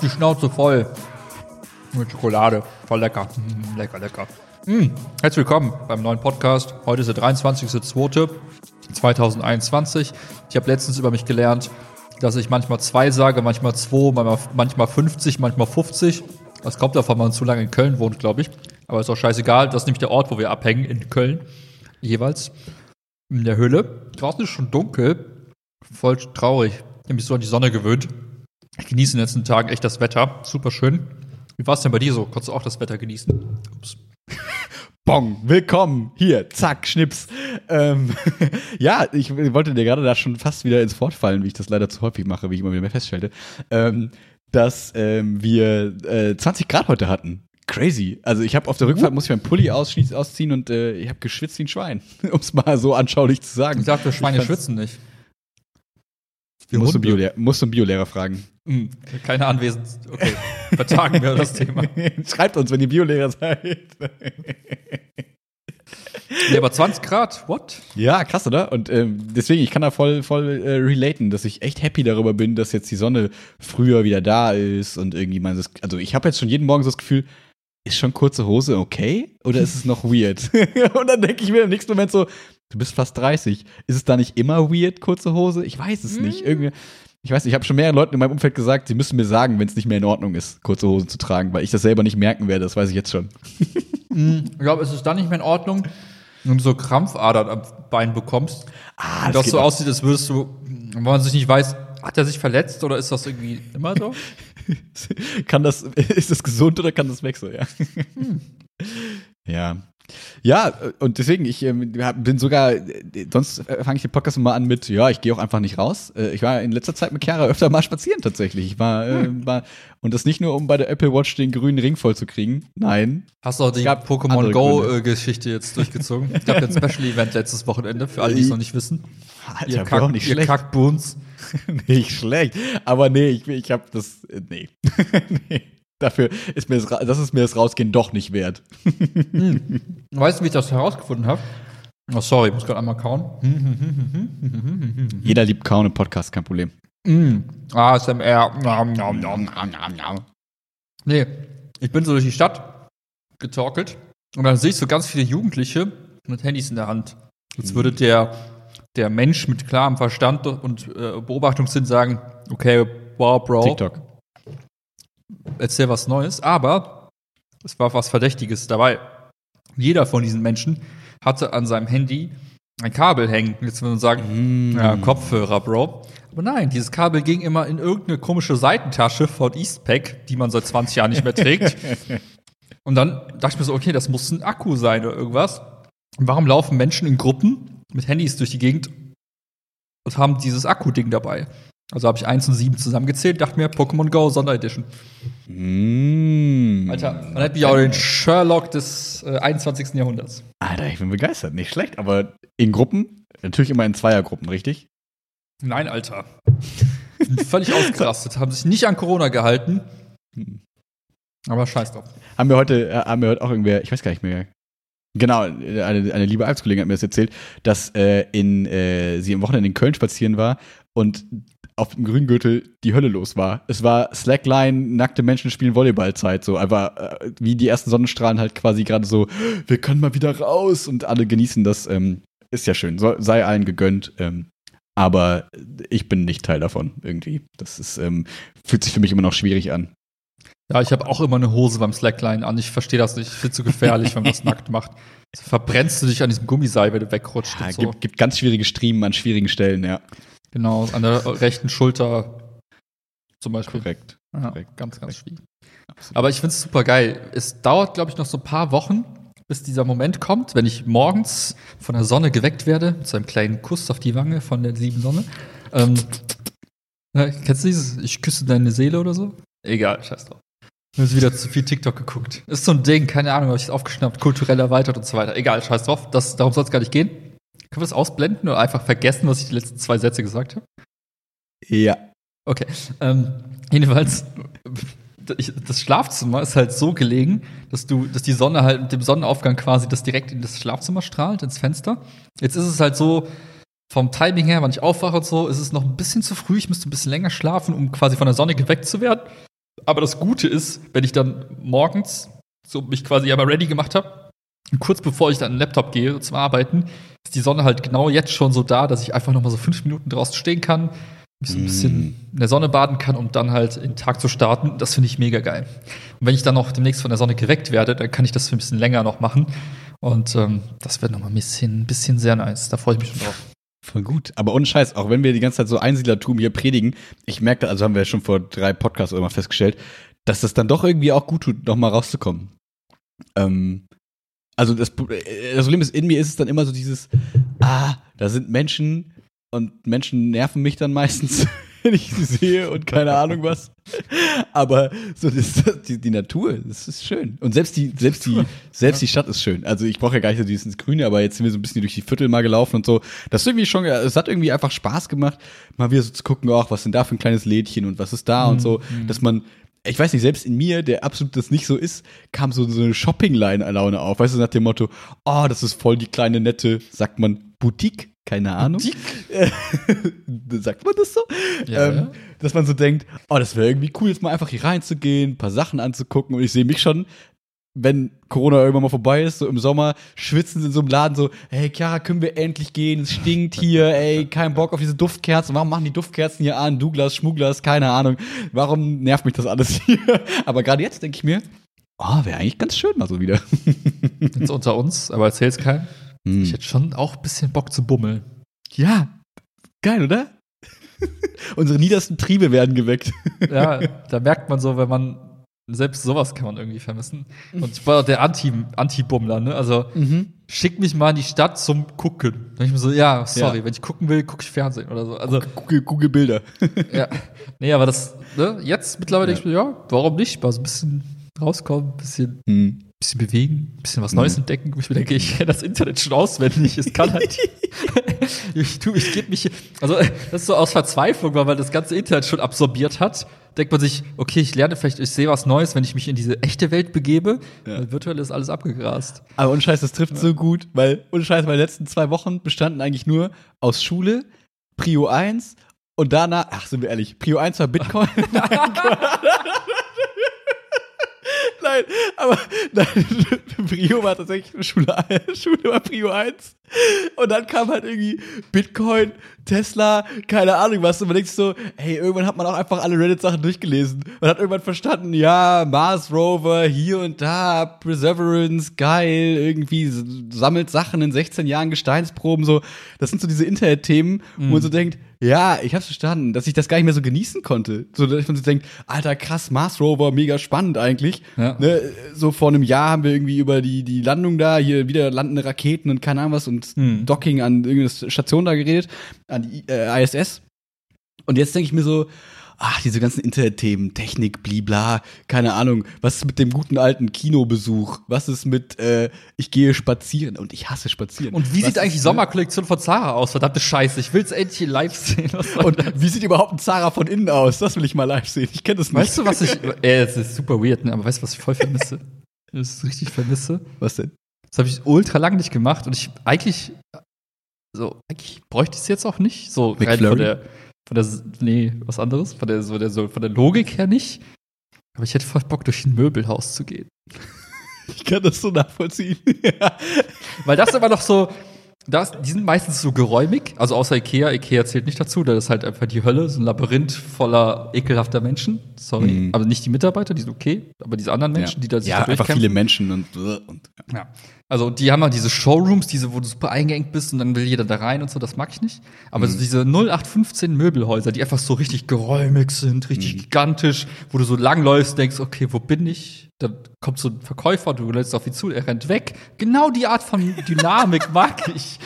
die Schnauze voll. Mit Schokolade. Voll lecker. Mm, lecker, lecker. Mm. Herzlich willkommen beim neuen Podcast. Heute ist der 23.02.2021. Ich habe letztens über mich gelernt, dass ich manchmal zwei sage, manchmal zwei, manchmal, manchmal 50, manchmal 50. Das kommt davon, wenn man zu lange in Köln wohnt, glaube ich. Aber ist auch scheißegal. Das ist nämlich der Ort, wo wir abhängen, in Köln. Jeweils. In der Höhle. Draußen ist schon dunkel. Voll traurig. Ich habe mich so an die Sonne gewöhnt. Ich genieße in den letzten Tagen echt das Wetter. Super schön. Wie war es denn bei dir so? Konntest du auch das Wetter genießen? Ups. Bong, willkommen, hier, zack, Schnips. Ähm, ja, ich wollte dir gerade da schon fast wieder ins Wort fallen, wie ich das leider zu häufig mache, wie ich immer wieder feststellte, ähm, dass ähm, wir äh, 20 Grad heute hatten. Crazy. Also ich habe auf der Rückfahrt muss ich meinen Pulli ausziehen und äh, ich habe geschwitzt wie ein Schwein, um es mal so anschaulich zu sagen. Ich dachte, Schweine schwitzen nicht. Musst du, Bio musst du einen Biolehrer fragen. Hm, keine Anwesend. Okay, vertagen wir das Thema. Schreibt uns, wenn ihr Biolehrer seid. Nee, aber 20 Grad, what? Ja, krass, oder? Und ähm, deswegen, ich kann da voll, voll äh, relaten, dass ich echt happy darüber bin, dass jetzt die Sonne früher wieder da ist und irgendwie man das, also ich habe jetzt schon jeden Morgen so das Gefühl, ist schon kurze Hose okay oder ist es noch weird? und dann denke ich mir im nächsten Moment so, du bist fast 30, ist es da nicht immer weird, kurze Hose? Ich weiß es nicht. Irgendwie, ich weiß, ich habe schon mehreren Leuten in meinem Umfeld gesagt, sie müssen mir sagen, wenn es nicht mehr in Ordnung ist, kurze Hosen zu tragen, weil ich das selber nicht merken werde, das weiß ich jetzt schon. ich glaube, es ist dann nicht mehr in Ordnung, wenn du so Krampfadern am Bein bekommst. Ah, das, das so aussieht, als würdest du, wenn man sich nicht weiß, hat er sich verletzt oder ist das irgendwie immer so? kann das, ist das gesund oder kann das wechseln, ja? Hm. Ja, ja, und deswegen, ich äh, bin sogar, sonst fange ich den Podcast mal an mit, ja, ich gehe auch einfach nicht raus. Äh, ich war in letzter Zeit mit Chiara öfter mal spazieren tatsächlich. Ich war, äh, hm. äh, war und das nicht nur, um bei der Apple Watch den grünen Ring voll zu kriegen. Nein. Hast du auch die Pokémon Go-Geschichte jetzt durchgezogen? Es gab ein Special-Event letztes Wochenende, für alle, die es noch nicht wissen. Alter, ihr Kack, auch nicht ihr schlecht. Kackboons. nicht schlecht. Aber nee, ich, ich habe das, nee. nee. Dafür ist mir das, das ist mir das Rausgehen doch nicht wert. hm. Weißt du, wie ich das herausgefunden habe? Oh, sorry, ich muss gerade einmal kauen. Jeder liebt kauen im Podcast, kein Problem. Mm. ASMR. Nee, ich bin so durch die Stadt getorkelt und dann sehe ich so ganz viele Jugendliche mit Handys in der Hand. Jetzt würde der, der Mensch mit klarem Verstand und äh, Beobachtungssinn sagen, okay, wow, Bro. TikTok erzähl was Neues, aber es war was Verdächtiges dabei. Jeder von diesen Menschen hatte an seinem Handy ein Kabel hängen. Jetzt würde man sagen, mm. ja, Kopfhörer, Bro. Aber nein, dieses Kabel ging immer in irgendeine komische Seitentasche von Eastpack, die man seit 20 Jahren nicht mehr trägt. Und dann dachte ich mir so, okay, das muss ein Akku sein oder irgendwas. Und warum laufen Menschen in Gruppen mit Handys durch die Gegend und haben dieses Akku-Ding dabei? Also habe ich 1 und 7 zusammengezählt, dachte mir, Pokémon Go Sonderedition. Mm. Alter, man hat mich auch den Sherlock des äh, 21. Jahrhunderts. Alter, ich bin begeistert. Nicht schlecht, aber in Gruppen? Natürlich immer in Zweiergruppen, richtig? Nein, Alter. Völlig ausgerastet, haben sich nicht an Corona gehalten. Hm. Aber scheiß drauf. Haben wir heute, äh, haben wir heute auch irgendwer, ich weiß gar nicht mehr, Genau, eine, eine liebe Arbeitskollegin hat mir das erzählt, dass äh, in, äh, sie am Wochenende in Köln spazieren war und auf dem Grüngürtel die Hölle los war. Es war Slackline, nackte Menschen spielen Volleyballzeit, so einfach äh, wie die ersten Sonnenstrahlen halt quasi gerade so, wir können mal wieder raus und alle genießen das. Ähm, ist ja schön, so, sei allen gegönnt. Ähm, aber ich bin nicht Teil davon irgendwie. Das ist, ähm, fühlt sich für mich immer noch schwierig an. Ja, ich habe auch immer eine Hose beim Slackline an. Ich verstehe das nicht. Ich finde es zu gefährlich, wenn man das nackt macht. Also verbrennst du dich an diesem Gummiseil, wenn du wegrutscht. Ja, so. gibt, gibt ganz schwierige Striemen an schwierigen Stellen, ja. Genau, an der rechten Schulter zum Beispiel. Korrekt. Ja, Korrekt. Ganz, ganz schwierig. Absolut. Aber ich finde es super geil. Es dauert, glaube ich, noch so ein paar Wochen, bis dieser Moment kommt, wenn ich morgens von der Sonne geweckt werde, mit so einem kleinen Kuss auf die Wange von der lieben Sonne. Ähm, ja, kennst du dieses? Ich küsse deine Seele oder so? Egal, scheiß drauf. Du hast wieder zu viel TikTok geguckt. Ist so ein Ding, keine Ahnung, habe ich es aufgeschnappt, kulturell erweitert und so weiter. Egal, scheiß drauf. Das, darum soll es gar nicht gehen. Können wir das ausblenden oder einfach vergessen, was ich die letzten zwei Sätze gesagt habe? Ja. Okay. Ähm, jedenfalls, das Schlafzimmer ist halt so gelegen, dass du, dass die Sonne halt mit dem Sonnenaufgang quasi das direkt in das Schlafzimmer strahlt, ins Fenster. Jetzt ist es halt so, vom Timing her, wann ich aufwache und so, ist es noch ein bisschen zu früh. Ich müsste ein bisschen länger schlafen, um quasi von der Sonne geweckt zu werden. Aber das Gute ist, wenn ich dann morgens so mich quasi einmal ready gemacht habe, kurz bevor ich dann an den Laptop gehe zum Arbeiten, ist die Sonne halt genau jetzt schon so da, dass ich einfach noch mal so fünf Minuten draußen stehen kann, mich so ein bisschen in der Sonne baden kann, um dann halt in den Tag zu starten. Das finde ich mega geil. Und wenn ich dann noch demnächst von der Sonne geweckt werde, dann kann ich das für ein bisschen länger noch machen. Und ähm, das wird noch mal ein bisschen, ein bisschen sehr nice. Da freue ich mich schon drauf. Voll gut. Aber ohne Scheiß, auch wenn wir die ganze Zeit so Einsiedlertum hier predigen, ich merke, also haben wir ja schon vor drei Podcasts immer festgestellt, dass das dann doch irgendwie auch gut tut, nochmal rauszukommen. Ähm, also das, äh, das Problem ist, in mir ist es dann immer so dieses, ah, da sind Menschen und Menschen nerven mich dann meistens, wenn ich sie sehe und keine Ahnung was. Aber so das, die, die Natur, das ist schön. Und selbst die, selbst die, selbst die Stadt ist schön. Also ich brauche ja gar nicht so dieses Grüne, aber jetzt sind wir so ein bisschen durch die Viertel mal gelaufen und so. Das ist irgendwie schon, es hat irgendwie einfach Spaß gemacht, mal wieder so zu gucken, ach, was ist denn da für ein kleines Lädchen und was ist da und so, dass man ich weiß nicht, selbst in mir, der absolut das nicht so ist, kam so, so eine Shopping-Line-Laune auf. Weißt du, nach dem Motto, oh, das ist voll die kleine, nette, sagt man Boutique? Keine Ahnung. sagt man das so? Ja, ähm, ja. Dass man so denkt, oh, das wäre irgendwie cool, jetzt mal einfach hier reinzugehen, ein paar Sachen anzugucken. Und ich sehe mich schon, wenn Corona irgendwann mal vorbei ist, so im Sommer, schwitzen in so einem Laden so, hey Chiara, können wir endlich gehen? Es stinkt hier, ey, kein Bock auf diese Duftkerzen. Warum machen die Duftkerzen hier an? Douglas, Schmugglas, keine Ahnung. Warum nervt mich das alles hier? Aber gerade jetzt denke ich mir, oh, wäre eigentlich ganz schön mal so wieder. Jetzt unter uns, aber erzähl's keinem. Hm. Ich hätte schon auch ein bisschen Bock zu bummeln. Ja, geil, oder? Unsere niedersten Triebe werden geweckt. Ja, da merkt man so, wenn man selbst sowas kann man irgendwie vermissen. Und ich war der Anti- Anti-Bummler, ne? Also schick mich mal in die Stadt zum Gucken. Dann ich mir so, ja, sorry, Ja. wenn ich gucken will, gucke ich Fernsehen oder so. Also, Google, Google Bilder. ja. Nee, aber das, ne, jetzt mittlerweile denke ich mir, ja, warum nicht? Mal so ein bisschen rauskommen, ein bisschen, Hm. bisschen bewegen, ein bisschen was Neues entdecken. Wo ich mir denke, ich kenne das Internet schon auswendig. Es kann halt. ich tu, ich gebe mich. Also, das ist so aus Verzweiflung, weil man das ganze Internet schon absorbiert hat. Denkt man sich, okay, ich lerne vielleicht, ich sehe was Neues, wenn ich mich in diese echte Welt begebe. Weil virtuell ist alles abgegrast. Aber ohne Scheiß, das trifft so gut, weil, ohne Scheiß, meine letzten zwei Wochen bestanden eigentlich nur aus Schule, Prio 1 und danach, ach, sind wir ehrlich, Prio 1 war Bitcoin. Nein, aber nein, Prio war tatsächlich Schule, Schule war Prio 1. Und dann kam halt irgendwie Bitcoin, Tesla, keine Ahnung was. Und man denkt sich so, hey, irgendwann hat man auch einfach alle Reddit-Sachen durchgelesen. Man hat irgendwann verstanden, ja, Mars Rover, hier und da, Perseverance, geil, irgendwie sammelt Sachen in 16 Jahren Gesteinsproben, so. Das sind so diese Internet-Themen, wo man so denkt, ja, ich hab's verstanden, dass ich das gar nicht mehr so genießen konnte. So, dass man so denkt, alter, krass, Mars Rover, mega spannend eigentlich. Ja. Ne, so vor einem Jahr haben wir irgendwie über die, die Landung da, hier wieder landende Raketen und keine Ahnung was und Docking an irgendeine Station da geredet, an die äh, ISS. Und jetzt denke ich mir so, ach, diese ganzen Internetthemen, Technik, blibla, keine Ahnung, was ist mit dem guten alten Kinobesuch? Was ist mit, äh, ich gehe spazieren und ich hasse spazieren. Und wie was sieht eigentlich die Sommerkollektion von Zara aus? Verdammte Scheiße, ich will's endlich live sehen. Und wie sieht überhaupt ein Zara von innen aus? Das will ich mal live sehen. Ich kenne das nicht. Weißt du, was ich. Ey, es ist super weird, ne? aber weißt du, was ich voll vermisse? Das ist richtig vermisse. Was denn? Das habe ich ultra lang nicht gemacht und ich eigentlich. So, eigentlich bräuchte ich es jetzt auch nicht. So rein McFlurry? von der. Von der. Nee, was anderes. Von der, so der, so von der Logik her nicht. Aber ich hätte voll Bock, durch ein Möbelhaus zu gehen. Ich kann das so nachvollziehen. Weil das immer noch so. Das, die sind meistens so geräumig, also außer Ikea. Ikea zählt nicht dazu, das ist halt einfach die Hölle, so ein Labyrinth voller ekelhafter Menschen. Sorry. Mhm. Aber nicht die Mitarbeiter, die sind okay, aber diese anderen Menschen, die da sich ja, da einfach viele Menschen und, und Ja. Also die haben halt diese Showrooms, diese, wo du super eingeengt bist und dann will jeder da rein und so, das mag ich nicht. Aber Mhm. so diese 0815 Möbelhäuser, die einfach so richtig geräumig sind, richtig Mhm. gigantisch, wo du so langläufst, denkst, okay, wo bin ich? Dann kommt so ein Verkäufer, du lässt auf ihn zu, er rennt weg. Genau die Art von Dynamik mag ich.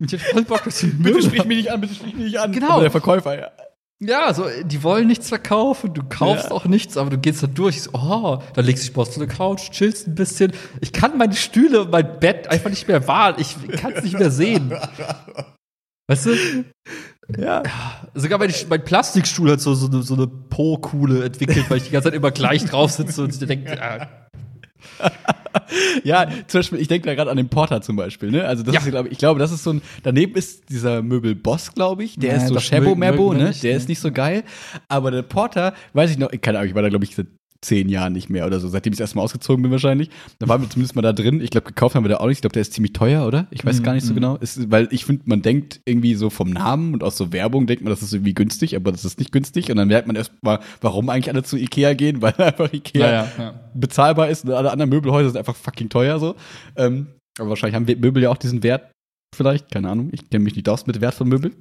ich hätte voll Bock, dass die bitte Möbel sprich mich nicht an, bitte sprich mich nicht an. Genau. Aber der Verkäufer, ja. Ja, so, die wollen nichts verkaufen, du kaufst Ja. auch nichts, aber du gehst da durch, so, oh, dann legst du dich auf so eine Couch, chillst ein bisschen. Ich kann meine Stühle und mein Bett einfach nicht mehr wahren, ich kann es nicht mehr sehen. Weißt du, Ja. sogar mein, mein Plastikstuhl hat so, so eine, so eine Po-Kuhle entwickelt, weil ich die ganze Zeit immer gleich drauf sitze und ich denke, ah, ja, zum Beispiel, ich denke da gerade an den Porter zum Beispiel, ne? Also das Ja. ist, glaube ich, ich glaube, das ist so ein, daneben ist dieser Möbelboss, glaube ich, der Ja, ist so mögen wir ne? der ne? ist nicht so geil. Aber der Porter, weiß ich noch, keine Ahnung, ich war da, glaube ich, zehn Jahren nicht mehr oder so, seitdem ich das erste Mal ausgezogen bin wahrscheinlich. Da waren wir zumindest mal da drin. Ich glaube, gekauft haben wir da auch nicht. Ich glaube, der ist ziemlich teuer, oder? Ich weiß Mhm, gar nicht so mhm. genau. Ist, weil ich finde, man denkt irgendwie so vom Namen und aus so Werbung denkt man, das ist irgendwie günstig, aber das ist nicht günstig. Und dann merkt man erst mal, warum eigentlich alle zu Ikea gehen, weil einfach Ikea Ja, ja, ja. bezahlbar ist und alle anderen Möbelhäuser sind einfach fucking teuer so. Ähm, aber wahrscheinlich haben wir Möbel ja auch diesen Wert, vielleicht, keine Ahnung, ich kenne mich nicht aus mit Wert von Möbeln.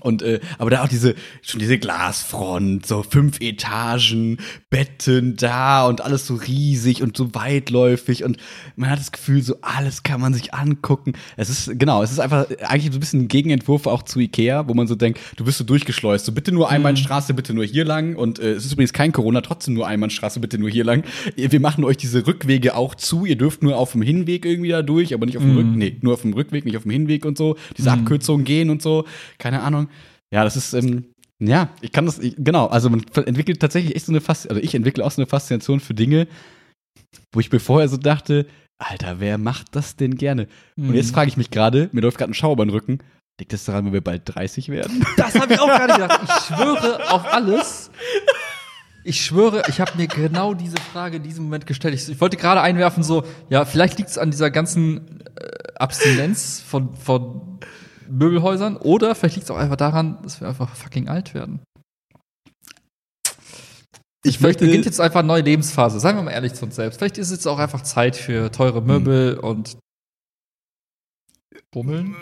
Und äh, aber da auch diese schon diese Glasfront, so fünf Etagen, Betten da und alles so riesig und so weitläufig und man hat das Gefühl, so alles kann man sich angucken. Es ist genau, es ist einfach eigentlich so ein bisschen ein Gegenentwurf auch zu Ikea, wo man so denkt, du bist so durchgeschleust, so bitte nur Einbahnstraße, bitte nur hier lang. Und äh, es ist übrigens kein Corona, trotzdem nur Einbahnstraße, bitte nur hier lang. Wir machen euch diese Rückwege auch zu, ihr dürft nur auf dem Hinweg irgendwie da durch, aber nicht auf dem Rück, nee, nur auf dem Rückweg, nicht auf dem Hinweg und so, diese Abkürzungen gehen und so, keine Ahnung. Ja, das ist, ähm, ja, ich kann das, ich, genau, also man entwickelt tatsächlich echt so eine Faszination, also ich entwickle auch so eine Faszination für Dinge, wo ich mir vorher so dachte, Alter, wer macht das denn gerne? Und Mhm. jetzt frage ich mich gerade, mir läuft gerade ein Schauer über den Rücken, liegt das daran, wenn wir bald 30 werden? Das habe ich auch gerade gedacht. Ich schwöre auf alles. Ich schwöre, ich habe mir genau diese Frage in diesem Moment gestellt. Ich, ich wollte gerade einwerfen, so, ja, vielleicht liegt es an dieser ganzen äh, Abstinenz von, von Möbelhäusern oder vielleicht liegt es auch einfach daran, dass wir einfach fucking alt werden. Ich Vielleicht beginnt jetzt einfach eine neue Lebensphase. Seien wir mal ehrlich zu uns selbst. Vielleicht ist es jetzt auch einfach Zeit für teure Möbel und Bummeln.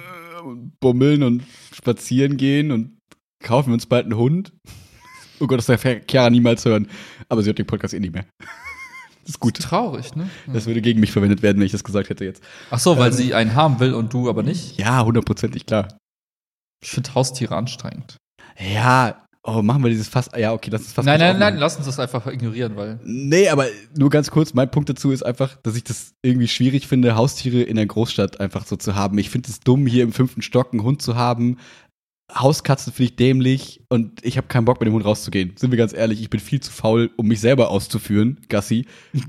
bummeln und spazieren gehen und kaufen wir uns bald einen Hund. Oh Gott, das darf Chiara niemals hören. Aber sie hört den Podcast eh nicht mehr. Das ist gut. Traurig, ne? Das würde gegen mich verwendet werden, wenn ich das gesagt hätte jetzt. Ach so, weil Ähm. sie einen haben will und du aber nicht. Ja, hundertprozentig klar. Ich finde Haustiere anstrengend. Ja, oh, machen wir dieses Fass. Ja, okay, das ist fast. nein, nein, nein, lass uns das einfach ignorieren, weil. Nee, aber nur ganz kurz, mein Punkt dazu ist einfach, dass ich das irgendwie schwierig finde, Haustiere in der Großstadt einfach so zu haben. Ich finde es dumm, hier im fünften Stock einen Hund zu haben. Hauskatzen finde ich dämlich und ich habe keinen Bock, mit dem Hund rauszugehen. Sind wir ganz ehrlich, ich bin viel zu faul, um mich selber auszuführen, Gassi.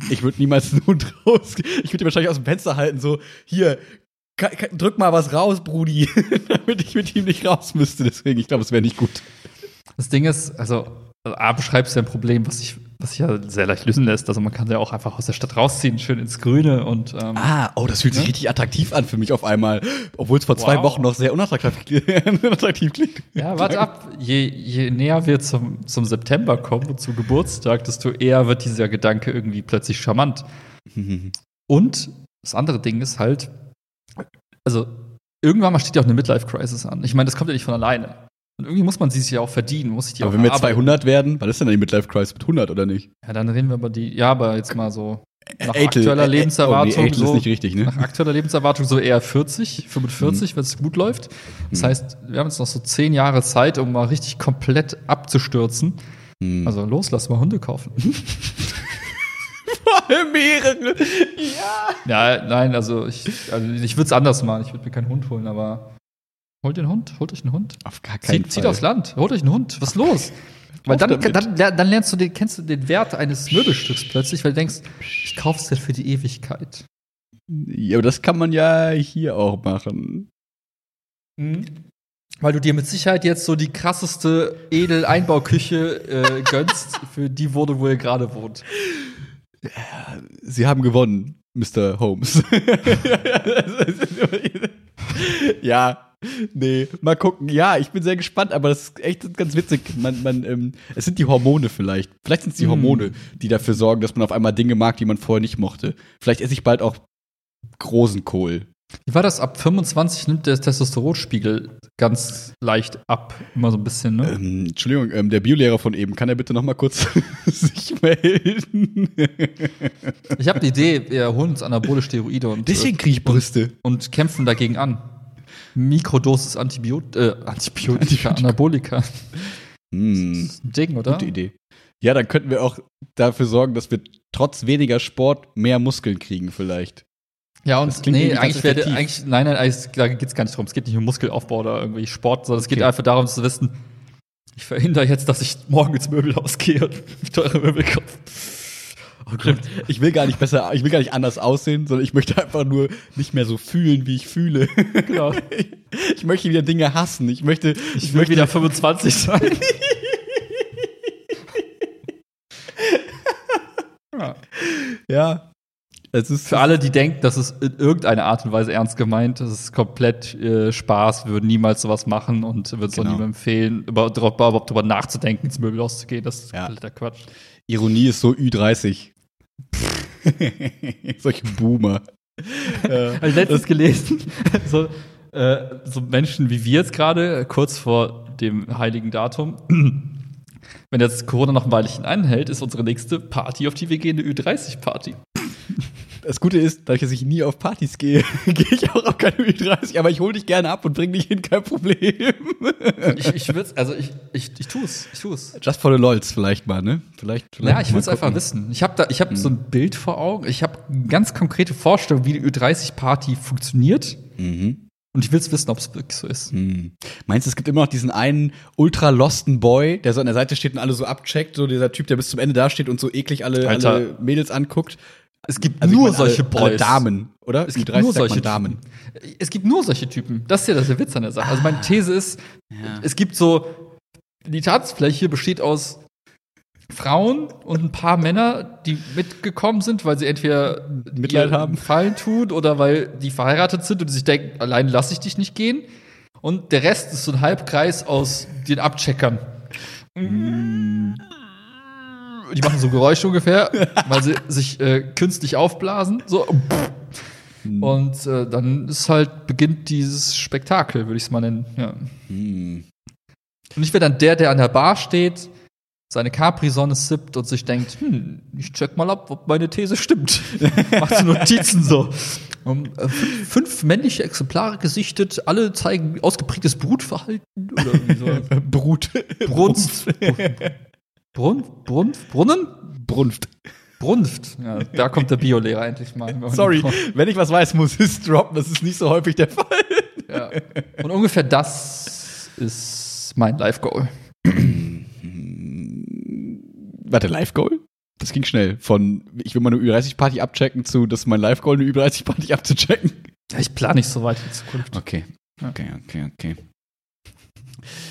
Ich würde niemals einen Hund rausgehen. Ich würde ihn wahrscheinlich aus dem Fenster halten, so, hier, drück mal was raus, Brudi, damit ich mit ihm nicht raus müsste. Deswegen, ich glaube, es wäre nicht gut. Das Ding ist, also, A, beschreibst du ein Problem, was sich was sich ja sehr leicht lösen lässt. Also man kann ja auch einfach aus der Stadt rausziehen, schön ins Grüne und ähm, Ah, oh, das fühlt sich Ne? richtig attraktiv an für mich auf einmal. Obwohl es vor zwei Wow. Wochen noch sehr unattraktiv, unattraktiv klingt. Ja, warte ab. Je, je näher wir zum, zum September kommen und zum Geburtstag, desto eher wird dieser Gedanke irgendwie plötzlich charmant. Und das andere Ding ist halt, also irgendwann mal steht ja auch eine Midlife-Crisis an. Ich meine, das kommt ja nicht von alleine. Und irgendwie muss man sie sich ja auch verdienen, muss sich die Aber auch wenn wir erarbeiten. 200 werden, was ist denn die Midlife Crisis mit 100 oder nicht? Ja, dann reden wir über die, ja, aber jetzt mal so nach Eitel- aktueller äh, äh, Lebenserwartung Oh, nee, so, richtig, ne? nach aktueller Lebenserwartung so eher 40, Mhm. 45, wenn es gut läuft. Das heißt, wir haben jetzt noch so zehn Jahre Zeit, um mal richtig komplett abzustürzen. Hm. Also los, lass mal Hunde kaufen. mehrere. Ja. ja, nein, also ich, also ich würde es anders machen. Ich würde mir keinen Hund holen, aber holt den Hund, holt euch einen Hund. Auf gar keinen Zieht, zieht Fall. aufs Land, holt euch einen Hund. Was ist los? Weil dann, dann, dann, lernst du den, kennst du den Wert eines Möbelstücks plötzlich, weil du denkst, ich kauf's dir für die Ewigkeit. Ja, aber das kann man ja hier auch machen. Weil du dir mit Sicherheit jetzt so die krasseste Edel-Einbauküche äh, gönnst für die Wohnung, wo ihr gerade wohnt. Sie haben gewonnen, Mr. Holmes. ja, nee, mal gucken. Ja, ich bin sehr gespannt, aber das ist echt ganz witzig. Man, man, ähm, es sind die Hormone vielleicht. Vielleicht sind es die Mm. Hormone, die dafür sorgen, dass man auf einmal Dinge mag, die man vorher nicht mochte. Vielleicht esse ich bald auch großen Kohl. Wie war das? Ab 25 nimmt der Testosteronspiegel ganz leicht ab. Immer so ein bisschen, ne? Ähm, Entschuldigung, ähm, der Biolehrer von eben, kann er bitte noch mal kurz sich melden? Ich habe die Idee, wir holen uns anabole Steroide und, Deswegen kriege ich Brüste. und kämpfen dagegen an. Mikrodosis Antibiot äh, Antibiotika, Anabolika. Hm. Das ist ein Ding, oder? Gute Idee. Ja, dann könnten wir auch dafür sorgen, dass wir trotz weniger Sport mehr Muskeln kriegen, vielleicht. Ja, und nee, eigentlich werde, eigentlich, nein, nein, eigentlich, da geht's gar nicht drum. Es geht nicht um Muskelaufbau oder irgendwie Sport, sondern es geht Okay. einfach darum zu wissen, ich verhindere jetzt, dass ich morgen ins Möbelhaus gehe und teure Möbel kaufe. Oh, ich will gar nicht besser, ich will gar nicht anders aussehen, sondern ich möchte einfach nur nicht mehr so fühlen, wie ich fühle. Genau. Ich möchte wieder Dinge hassen. Ich möchte, Ich will wieder 25 sein. ja. ja. Es ist Für alle, die denken, das ist in irgendeiner Art und Weise ernst gemeint, das ist komplett äh, Spaß, wir würden niemals sowas machen und würde es auch Genau. niemandem empfehlen, über- darüber- überhaupt darüber nachzudenken, ins Möbelhaus zu gehen. Das ist Ja. kompletter Quatsch. Ironie ist so Ü30. Solche Boomer. Äh, Habe ich letztens gelesen, so, äh, so Menschen wie wir jetzt gerade, kurz vor dem heiligen Datum, wenn jetzt Corona noch ein Weilchen einhält, ist unsere nächste Party, auf die wir gehen, eine Ü30-Party. Das Gute ist, dadurch, dass ich nie auf Partys gehe, gehe ich auch auf keine Ü30, aber ich hole dich gerne ab und bring dich hin, kein Problem. Ich, ich würde also ich, ich, ich tue es, ich tue es. Just for the LOLs vielleicht mal, ne? Vielleicht. vielleicht Ja, ich will es einfach wissen. Ich habe da, ich habe so ein Bild vor Augen. Ich habe ganz konkrete Vorstellung, wie die Ü30-Party funktioniert. Mhm. Und ich will es wissen, ob es wirklich so ist. Hm. Meinst du, es gibt immer noch diesen einen ultra losten Boy, der so an der Seite steht und alle so abcheckt, so dieser Typ, der bis zum Ende da steht und so eklig alle, alle Mädels anguckt? Es gibt Also nur meine, alle, solche Boys. Alle Damen, oder? Es gibt Ü30 nur solche Damen. Es gibt nur solche Typen. Das ist ja das der Witz an der Sache. Also meine These ist, es gibt so, die Tanzfläche besteht aus Frauen und ein paar Männer, die mitgekommen sind, weil sie entweder Mitleid haben. Gefallen tun oder weil die verheiratet sind und sich denken, allein lasse ich dich nicht gehen. Und der Rest ist so ein Halbkreis aus den Abcheckern. Die machen so Geräusche ungefähr, weil sie sich äh, künstlich aufblasen. So. Und äh, dann ist halt, beginnt dieses Spektakel, würde ich es mal nennen. Ja. Hm. Und ich wäre dann der, der an der Bar steht, seine Capri-Sonne sippt und sich denkt, hm, ich check mal ab, ob meine These stimmt. Macht so Notizen so. Um, äh, fünf, fünf männliche Exemplare gesichtet, alle zeigen ausgeprägtes Brutverhalten oder irgendwie so. Brut. Brunst. Brun, Brun, Brunnen? Brunft. Brunft. Ja, da kommt der Biolehrer endlich mal. Sorry, wenn ich was weiß, muss ich es droppen. Das ist nicht so häufig der Fall. Ja. Und ungefähr das ist mein Live-Goal. Warte, Live-Goal? Das ging schnell. Von ich will mal eine Ü30-Party abchecken zu, das ist mein Live-Goal, eine Ü30-Party abzuchecken. Ja, ich plane nicht so weit in die Zukunft. Okay. Okay, okay, okay.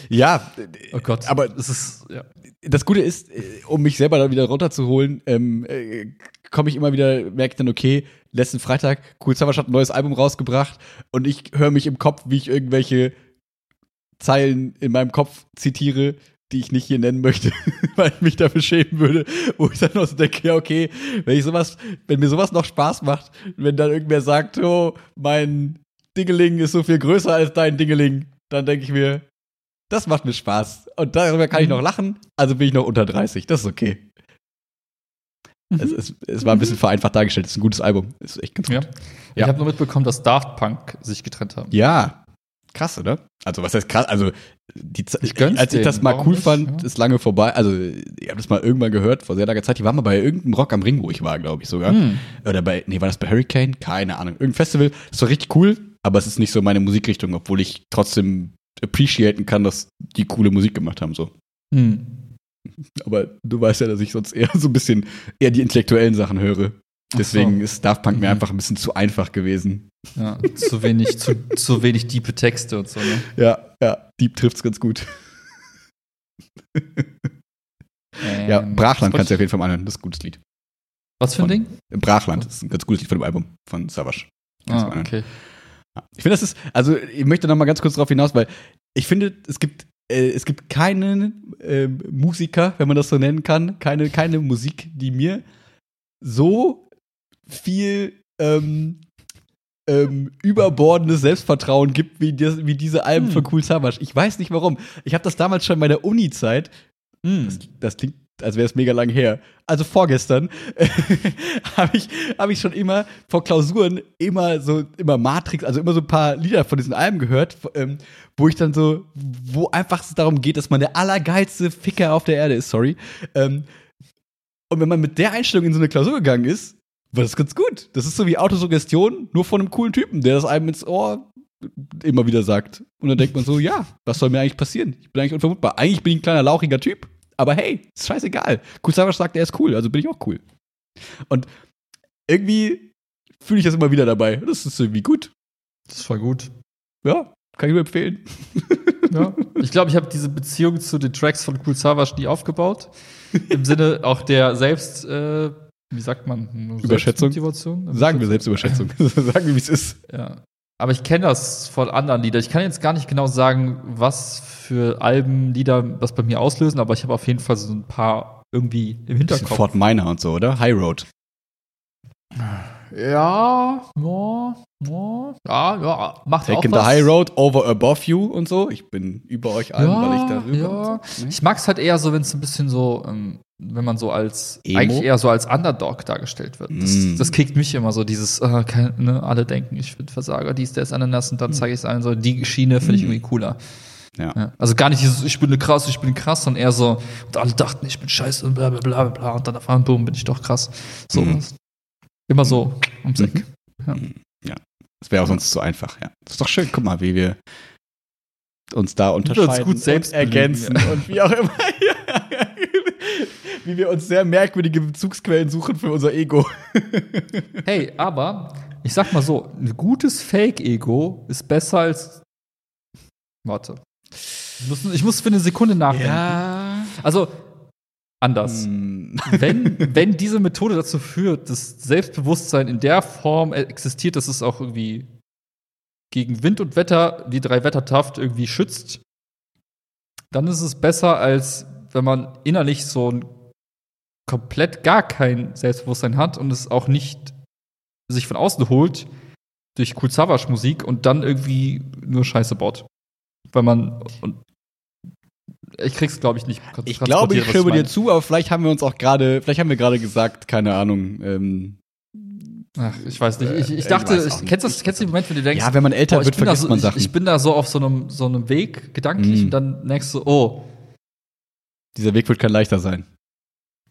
Ja, Oh Gott. aber es ist, ja. das Gute ist, äh, um mich selber da wieder runterzuholen, ähm, äh, komme ich immer wieder, merke dann, okay, letzten Freitag, Cool Savage hat ein neues Album rausgebracht und ich höre mich im Kopf, wie ich irgendwelche Zeilen in meinem Kopf zitiere, die ich nicht hier nennen möchte, weil ich mich dafür schämen würde, wo ich dann noch so denke, ja, okay, wenn ich sowas, wenn mir sowas noch Spaß macht, wenn dann irgendwer sagt, oh, mein Dingeling ist so viel größer als dein Dingeling, dann denke ich mir, das macht mir Spaß. Und darüber kann ich noch lachen, also bin ich noch unter 30. Das ist okay. Es, es, es war ein bisschen vereinfacht dargestellt. Es ist ein gutes Album. Es ist echt ganz Ja. gut. Ich habe nur mitbekommen, dass Daft Punk sich getrennt haben. Ja. Krass, oder? Also, was heißt krass? Also, die, Ich als ich das mal cool nicht? fand, Ja. ist lange vorbei. Also, ich habe das mal irgendwann gehört, vor sehr langer Zeit. Die waren mal bei irgendeinem Rock am Ring, wo ich war, glaube ich sogar. Hm. Oder bei, nee, war das bei Hurricane? Keine Ahnung. Irgendein Festival. Das war richtig cool, aber es ist nicht so meine Musikrichtung, obwohl ich trotzdem appreciaten kann, dass die coole Musik gemacht haben, so. Hm. Aber du weißt ja, dass ich sonst eher so ein bisschen eher die intellektuellen Sachen höre. Deswegen so. ist Daft Punk mir Mhm. einfach ein bisschen zu einfach gewesen. Ja, zu wenig, zu, zu wenig diepe Texte und so, ne? Ja, ja, Deep trifft's ganz gut. ja, Ähm, Brachland was kannst du auf jeden Fall mal anhören. Das ist ein gutes Lied. Was für ein von- Ding? Brachland ist ein ganz gutes Lied von dem Album von Savage. Kannst Ah, okay. Ich finde, das ist, also ich möchte noch mal ganz kurz darauf hinaus, weil ich finde, es gibt, äh, es gibt keinen ähm, Musiker, wenn man das so nennen kann, keine, keine Musik, die mir so viel ähm, ähm, überbordendes Selbstvertrauen gibt, wie, das, wie diese Alben Hm. von Cool Savage. Ich weiß nicht warum. Ich habe das damals schon in meiner Uni-Zeit Hm. das, das klingt, als wäre es mega lang her. Also vorgestern habe ich, hab ich schon immer vor Klausuren immer so, immer Matrix, also immer so ein paar Lieder von diesen Alben gehört, ähm, wo ich dann so, wo einfach es darum geht, dass man der allergeilste Ficker auf der Erde ist, sorry. Ähm, und wenn man mit der Einstellung in so eine Klausur gegangen ist, war das ganz gut. Das ist so wie Autosuggestion, nur von einem coolen Typen, der das einem ins Ohr immer wieder sagt. Und dann denkt man so, ja, was soll mir eigentlich passieren? Ich bin eigentlich unvermutbar. Eigentlich bin ich ein kleiner lauchiger Typ, aber hey, ist scheißegal. Savage sagt, er ist cool, also bin ich auch cool. Und irgendwie fühle ich das immer wieder dabei. Das ist irgendwie gut. Das ist voll gut. Ja, kann ich nur empfehlen. Ja. Ich glaube, ich habe diese Beziehung zu den Tracks von Cool Savage nie aufgebaut. Im Sinne auch der Selbst, äh, wie sagt man? Überschätzung? Sagen wir Selbstüberschätzung. Sagen wir, wie es ist. Ja. Aber ich kenne das von anderen Liedern. Ich kann jetzt gar nicht genau sagen, was für Alben Lieder das bei mir auslösen, aber ich habe auf jeden Fall so ein paar irgendwie im Hinterkopf. Fort Minor und so, oder? High Road. Ja, ja, ja, ja, macht auch Taking the was. High Road, Over Above You und so. Ich bin über euch allen, Ja, weil ich darüber ja. so. Ne? Ich mag es halt eher so, wenn es ein bisschen so, ähm, wenn man so als, Emo? eigentlich eher so als Underdog dargestellt wird. Das, Mm. das kickt mich immer so, dieses, äh, kein, ne, alle denken, ich bin Versager, dies, der ist Ananas und dann zeige ich es allen so, die Schiene finde ich irgendwie cooler. Ja. Ja. Also gar nicht dieses, ich bin krass, ich bin krass, sondern eher so, und alle dachten, ich bin scheiße und bla bla bla bla, bla und dann auf einmal, boom, bin ich doch krass. So Mhm. Immer so ums Eck. Das wäre auch sonst zu einfach, ja. Das ist doch schön, guck mal, wie wir uns da wir uns unterscheiden gut selbst ergänzen und wie auch immer. wie wir uns sehr merkwürdige Bezugsquellen suchen für unser Ego. Hey, aber ich sag mal so, ein gutes Fake-Ego ist besser als. Warte. Ich muss, ich muss für eine Sekunde nachdenken. Ja. Also, anders. Hm. Wenn, wenn diese Methode dazu führt, dass Selbstbewusstsein in der Form existiert, dass es auch irgendwie gegen Wind und Wetter, die drei Wettertaft, irgendwie schützt, dann ist es besser, als wenn man innerlich so ein komplett gar kein Selbstbewusstsein hat und es auch nicht sich von außen holt durch Cool Savage Musik und dann irgendwie nur Scheiße baut. Weil man und ich krieg's glaube ich nicht. Ich glaube, ich was stimme dir zu, aber vielleicht haben wir uns auch gerade, vielleicht haben wir gerade gesagt, keine Ahnung. Ähm, Ach, ich weiß nicht. Ich, Äh, ich ich dachte, ich, nicht. kennst du das, kennst du den Moment, wenn du denkst, ja, wenn man älter boah, ich wird, vergisst so, man ich, Sachen. ich bin da so auf so einem, so einem Weg gedanklich Mm. und dann merkst du, oh, Dieser Weg wird kein leichter sein.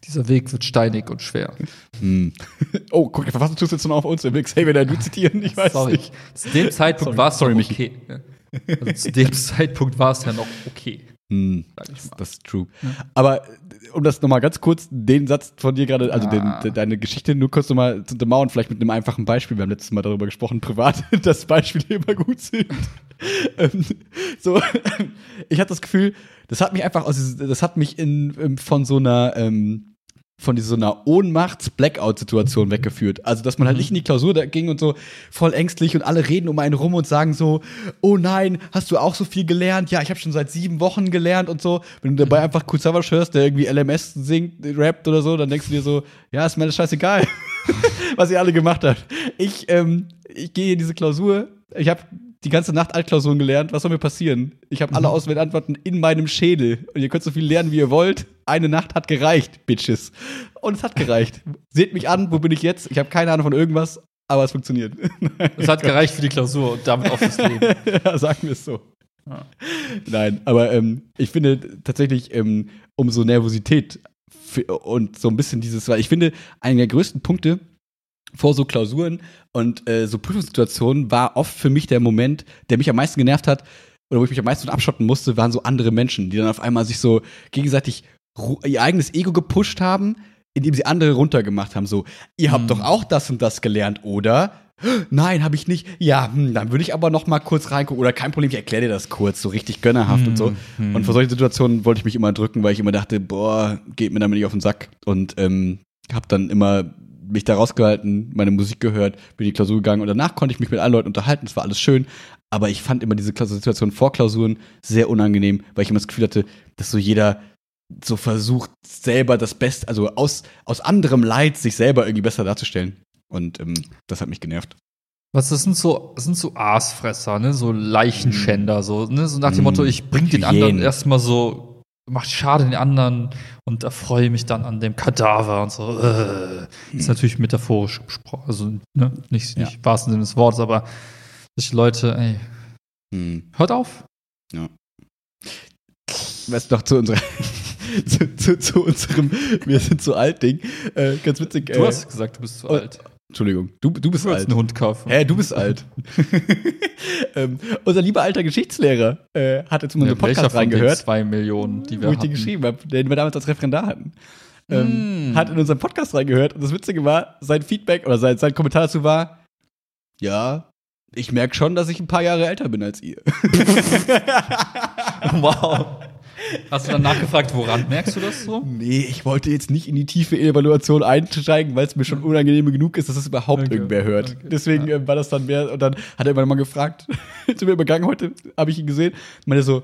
dieser Weg wird steinig und schwer. Hm. Oh, guck, der Verfassungsschutz jetzt noch auf uns. Der will Xavier da du zitieren. Ich weiß Sorry. nicht. Zu dem Zeitpunkt Sorry. war es okay. Also zu dem Zeitpunkt war es ja noch okay, Hm. Das ist true. Ja. Aber um das nochmal ganz kurz, den Satz von dir gerade, also den, Ah. de, deine Geschichte nur kurz nochmal zu untermauern, vielleicht mit einem einfachen Beispiel. Wir haben letztes Mal darüber gesprochen, privat, dass Beispiele immer gut sind. ähm, so, ich hatte das Gefühl, das hat mich einfach aus, das hat mich in, ähm, von so einer, ähm, von so einer Ohnmachts-Blackout-Situation weggeführt. Also, dass man halt Mhm. nicht in die Klausur da ging und so voll ängstlich und alle reden um einen rum und sagen so, oh nein, hast du auch so viel gelernt? Ja, ich habe schon seit sieben Wochen gelernt und so. Wenn du dabei einfach Cool Savage hörst, der irgendwie LMS singt, rappt oder so, dann denkst du dir so, ja, ist mir das scheißegal, was ihr alle gemacht habt. Ich, ähm, ich gehe in diese Klausur, ich habe die ganze Nacht Altklausuren gelernt. Was soll mir passieren? Ich habe alle Mhm. auswählte Antworten in meinem Schädel. Und ihr könnt so viel lernen, wie ihr wollt. Eine Nacht hat gereicht, Bitches. Und es hat gereicht. Seht mich an, wo bin ich jetzt? Ich habe keine Ahnung von irgendwas, aber es funktioniert. Es hat gereicht für die Klausur und damit auch fürs Leben. ja, sagen wir es so. Ja. Nein, aber ähm, ich finde tatsächlich, ähm, um so Nervosität für, und so ein bisschen dieses, weil ich finde, einer der größten Punkte vor so Klausuren und äh, so Prüfungssituationen war oft für mich der Moment, der mich am meisten genervt hat oder wo ich mich am meisten abschotten musste, waren so andere Menschen, die dann auf einmal sich so gegenseitig ihr eigenes Ego gepusht haben, indem sie andere runtergemacht haben. So, ihr habt Hm. doch auch das und das gelernt, oder? Nein, habe ich nicht. Ja, hm, dann würde ich aber noch mal kurz reingucken. Oder kein Problem, ich erkläre dir das kurz, so richtig gönnerhaft und so. hm. Und vor solchen Situationen wollte ich mich immer drücken, weil ich immer dachte, boah, geht mir damit nicht auf den Sack. Und ähm, habe dann immer mich da rausgehalten, meine Musik gehört, bin in die Klausur gegangen und danach konnte ich mich mit allen Leuten unterhalten, es war alles schön. Aber ich fand immer diese Situation vor Klausuren sehr unangenehm, weil ich immer das Gefühl hatte, dass so jeder so versucht, selber das Beste, also aus, aus anderem Leid sich selber irgendwie besser darzustellen. Und ähm, das hat mich genervt. Was, das sind so, das sind so Aasfresser, ne, so Leichenschänder, so, ne, so nach dem Mm. Motto, ich bring den Hyänen. anderen erstmal so, mach Schade den anderen und erfreue mich dann an dem Kadaver und so. Äh. Ist natürlich metaphorisch gesprochen, also, ne, nicht, Ja. nicht wahrsten Sinne des Wortes, aber solche Leute, ey, Hm. hört auf. Was noch zu unserer zu, zu, zu unserem Wir sind zu alt Ding. Äh, ganz witzig. Du äh, hast gesagt, du bist zu oh, alt. Entschuldigung, du, du bist Du alt. einen Hund kaufen. Hä, du bist alt. ähm, unser lieber alter Geschichtslehrer äh, hat jetzt in unseren Ja, Podcast reingehört, zwei Millionen, die wir wo ich die hatten. geschrieben habe, den wir damals als Referendar hatten. ähm, Mm. hat in unseren Podcast reingehört und das Witzige war, sein Feedback oder sein, sein Kommentar dazu war, ja, ich merke schon, dass ich ein paar Jahre älter bin als ihr. Wow. Hast du dann nachgefragt, woran merkst du das so? Nee, ich wollte jetzt nicht in die tiefe Evaluation einsteigen, weil es mir schon unangenehm genug ist, dass es überhaupt Okay, irgendwer hört. okay, Deswegen äh, war das dann mehr, und dann hat er irgendwann mal gefragt, zu mir übergangen, heute habe ich ihn gesehen, meinte so,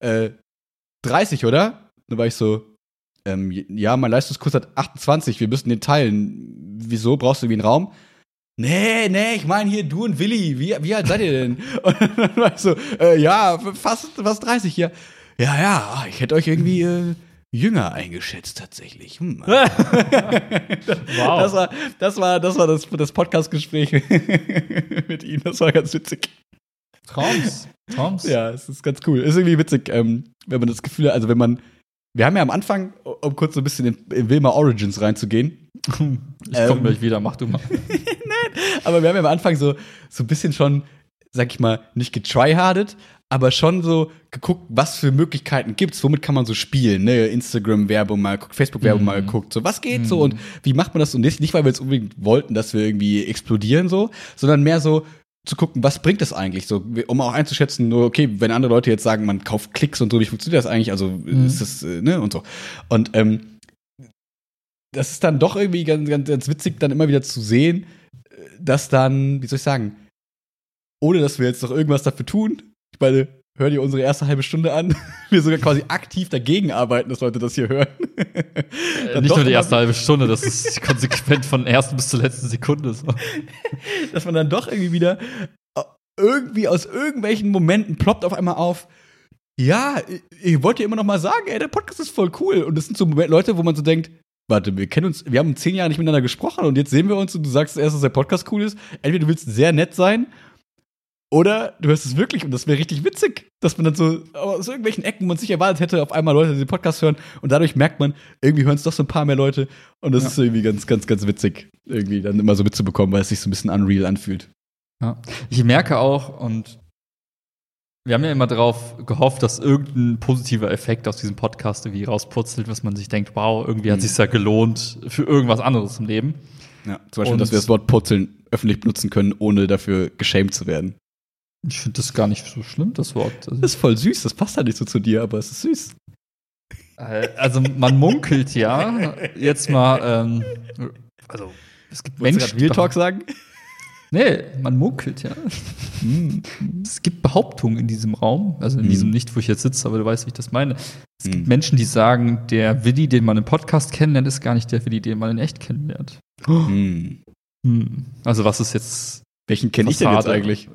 äh, 30, oder? Dann war ich so, ähm, ja, mein Leistungskurs hat 28, wir müssen den teilen. Wieso, brauchst du irgendwie einen Raum? Nee, nee, ich meine hier du und Willi, wie, wie alt seid ihr denn? Und dann war ich so, äh, ja, fast, fast 30 hier. Ja, ja, ah, ich hätte euch irgendwie äh, jünger eingeschätzt tatsächlich. Hm. Wow. Das war das, war, das, war das, das Podcast-Gespräch mit ihm. Das war ganz witzig. Traums. Traums. Ja, es ist ganz cool. Ist irgendwie witzig, ähm, wenn man das Gefühl hat, also wenn man, wir haben ja am Anfang, um kurz so ein bisschen in, in Wilma Origins reinzugehen, Ich komme Ähm. gleich wieder, mach du mal. aber wir haben ja am Anfang so, so ein bisschen schon, sag ich mal, nicht getryhardet, aber schon so geguckt, was für Möglichkeiten gibt's, womit kann man so spielen, ne? Instagram-Werbung mal geguckt, Facebook-Werbung Mhm. mal geguckt, so was geht so und wie macht man das und nicht, nicht weil wir jetzt unbedingt wollten, dass wir irgendwie explodieren so, sondern mehr so zu gucken, was bringt das eigentlich so, um auch einzuschätzen, nur okay, wenn andere Leute jetzt sagen, man kauft Klicks und so, wie funktioniert das eigentlich, also Mhm. ist das, äh, ne, und so. Und ähm, das ist dann doch irgendwie ganz, ganz, ganz witzig, dann immer wieder zu sehen, äh, dass dann, wie soll ich sagen, ohne dass wir jetzt noch irgendwas dafür tun, ich meine, hör dir unsere erste halbe Stunde an, wir sogar quasi aktiv dagegen arbeiten, dass Leute das hier hören. Äh, nicht nur die erste halbe Stunde, das ist konsequent von der ersten bis zur letzten Sekunde. So. dass man dann doch irgendwie wieder äh, irgendwie aus irgendwelchen Momenten ploppt auf einmal auf. Ja, ich, ich wollte immer noch mal sagen, ey, der Podcast ist voll cool. Und das sind so Leute, wo man so denkt, warte, wir kennen uns, wir haben zehn Jahre nicht miteinander gesprochen und jetzt sehen wir uns und du sagst erst, dass der Podcast cool ist. Entweder du willst sehr nett sein oder du hörst es wirklich und das wäre richtig witzig, dass man dann so aus irgendwelchen Ecken, man sich erwartet hätte, auf einmal Leute den Podcast hören und dadurch merkt man, irgendwie hören es doch so ein paar mehr Leute und das Ja. ist irgendwie ganz, ganz, ganz witzig, irgendwie dann immer so mitzubekommen, weil es sich so ein bisschen unreal anfühlt. Ja. Ich merke auch, und wir haben ja immer darauf gehofft, dass irgendein positiver Effekt aus diesem Podcast irgendwie rausputzelt, was man sich denkt, wow, irgendwie hat Mhm. es sich ja gelohnt für irgendwas anderes im Leben. Ja, zum Beispiel, Und- dass wir das Wort Purzeln öffentlich benutzen können, ohne dafür geschämt zu werden. Ich finde das gar nicht so schlimm, das Wort. Also, Das ist voll süß, das passt halt nicht so zu dir, aber es ist süß. äh, also man munkelt ja, jetzt mal, ähm, also es gibt Menschen, Real Talk sagen? Nee, man munkelt ja. Es gibt Behauptungen in diesem Raum, also in Mhm. diesem nicht, wo ich jetzt sitze, aber du weißt, wie ich das meine. Es gibt Mhm. Menschen, die sagen, der Willi, den man im Podcast kennenlernt, ist gar nicht der Willi, den man in echt kennenlernt. Hm. Hm. Also was ist jetzt Welchen kenne ich denn jetzt eigentlich?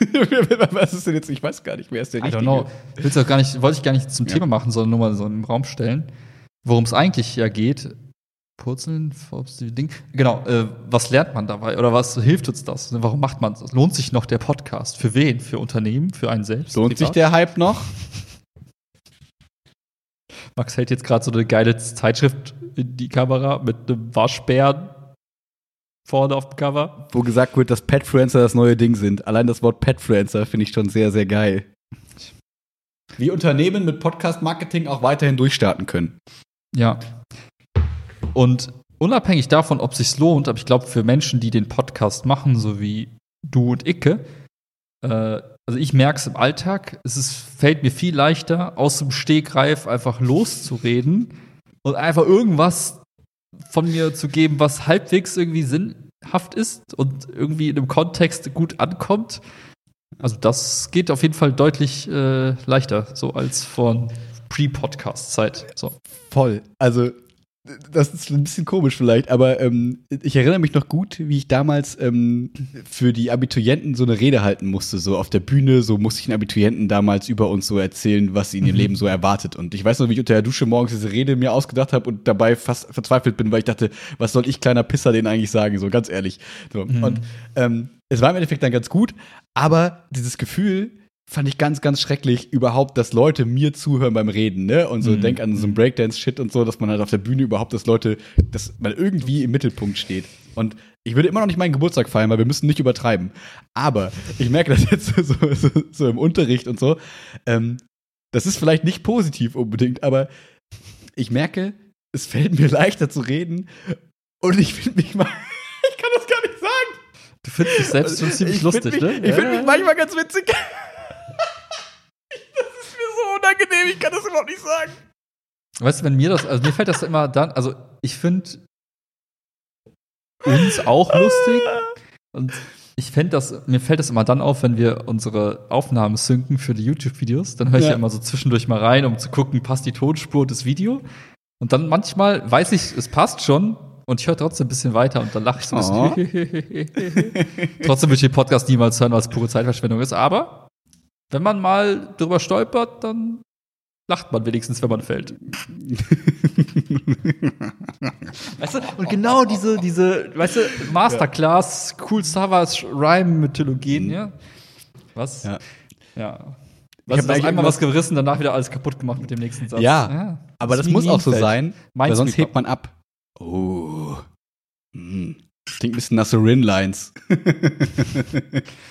Was ist denn jetzt? Ich weiß gar nicht, wer ist der I don't Richtige? know. Will's auch gar nicht, wollte ich gar nicht zum Ja. Thema machen, sondern nur mal so im Raum stellen. Worum es eigentlich ja geht. Purzeln, Ding. Genau, äh, was lernt man dabei? Oder was hilft uns das? Warum macht man das? Lohnt sich noch der Podcast? Für wen? Für Unternehmen? Für einen selbst? Lohnt sich der Hype noch? Max hält jetzt gerade so eine geile Zeitschrift in die Kamera mit einem Waschbären vorne auf dem Cover. Wo gesagt wird, dass Petfluencer das neue Ding sind. Allein das Wort Petfluencer finde ich schon sehr, sehr geil. Wie Unternehmen mit Podcast-Marketing auch weiterhin durchstarten können. Ja. Und unabhängig davon, ob sich's lohnt, aber ich glaube, für Menschen, die den Podcast machen, so wie du und Icke, äh, also ich merke es im Alltag, es ist, fällt mir viel leichter, aus dem Stegreif einfach loszureden und einfach irgendwas von mir zu geben, was halbwegs irgendwie sinnhaft ist und irgendwie in einem Kontext gut ankommt. Also das geht auf jeden Fall deutlich äh, leichter, so als von Pre-Podcast-Zeit. So. Voll. Also, das ist ein bisschen komisch vielleicht, aber ähm, ich erinnere mich noch gut, wie ich damals ähm, für die Abiturienten so eine Rede halten musste. So auf der Bühne, so musste ich den Abiturienten damals über uns so erzählen, was ihnen im Leben so erwartet. Und ich weiß noch, wie ich unter der Dusche morgens diese Rede mir ausgedacht habe und dabei fast verzweifelt bin, weil ich dachte, was soll ich kleiner Pisser denen eigentlich sagen, so ganz ehrlich. So. Mhm. Und ähm, es war im Endeffekt dann ganz gut, aber dieses Gefühl, fand ich ganz, ganz schrecklich überhaupt, dass Leute mir zuhören beim Reden, ne? Und so Mhm. denk an so ein Breakdance-Shit und so, dass man halt auf der Bühne überhaupt, dass Leute, dass man irgendwie im Mittelpunkt steht. Und ich würde immer noch nicht meinen Geburtstag feiern, weil wir müssen nicht übertreiben. Aber ich merke das jetzt so, so, so im Unterricht und so. Ähm, das ist vielleicht nicht positiv unbedingt, aber ich merke, es fällt mir leichter zu reden und ich finde mich mal, ich kann das gar nicht sagen. Du findest dich selbst schon ziemlich ich lustig, mich, ne? Ich finde mich manchmal ganz witzig. das ist mir so unangenehm, ich kann das überhaupt nicht sagen. Weißt du, wenn mir das, also mir fällt das immer dann, also ich finde uns auch lustig und ich fände das, mir fällt das immer dann auf, wenn wir unsere Aufnahmen synken für die YouTube-Videos. Dann höre ich ja. Ja. immer so zwischendurch mal rein, um zu gucken, passt die Tonspur und das Video. Und dann manchmal weiß ich, es passt schon und ich höre trotzdem ein bisschen weiter und dann lache ich so ein bisschen. trotzdem würde ich den Podcast niemals hören, weil es pure Zeitverschwendung ist. Aber wenn man mal drüber stolpert, dann lacht man wenigstens, wenn man fällt. Weißt du, und genau diese, diese, weißt du, Masterclass, cool Star Wars Rhyme-Mythologien, ja. Was? Ja. Ja. Was, hast eigentlich einmal irgendwas- was gerissen, danach wieder alles kaputt gemacht mit dem nächsten Satz. Ja, Aber das muss auch so sein, weil sonst hebt man ab. Oh. Hm. Das klingt ein bisschen nach so Rin-Lines.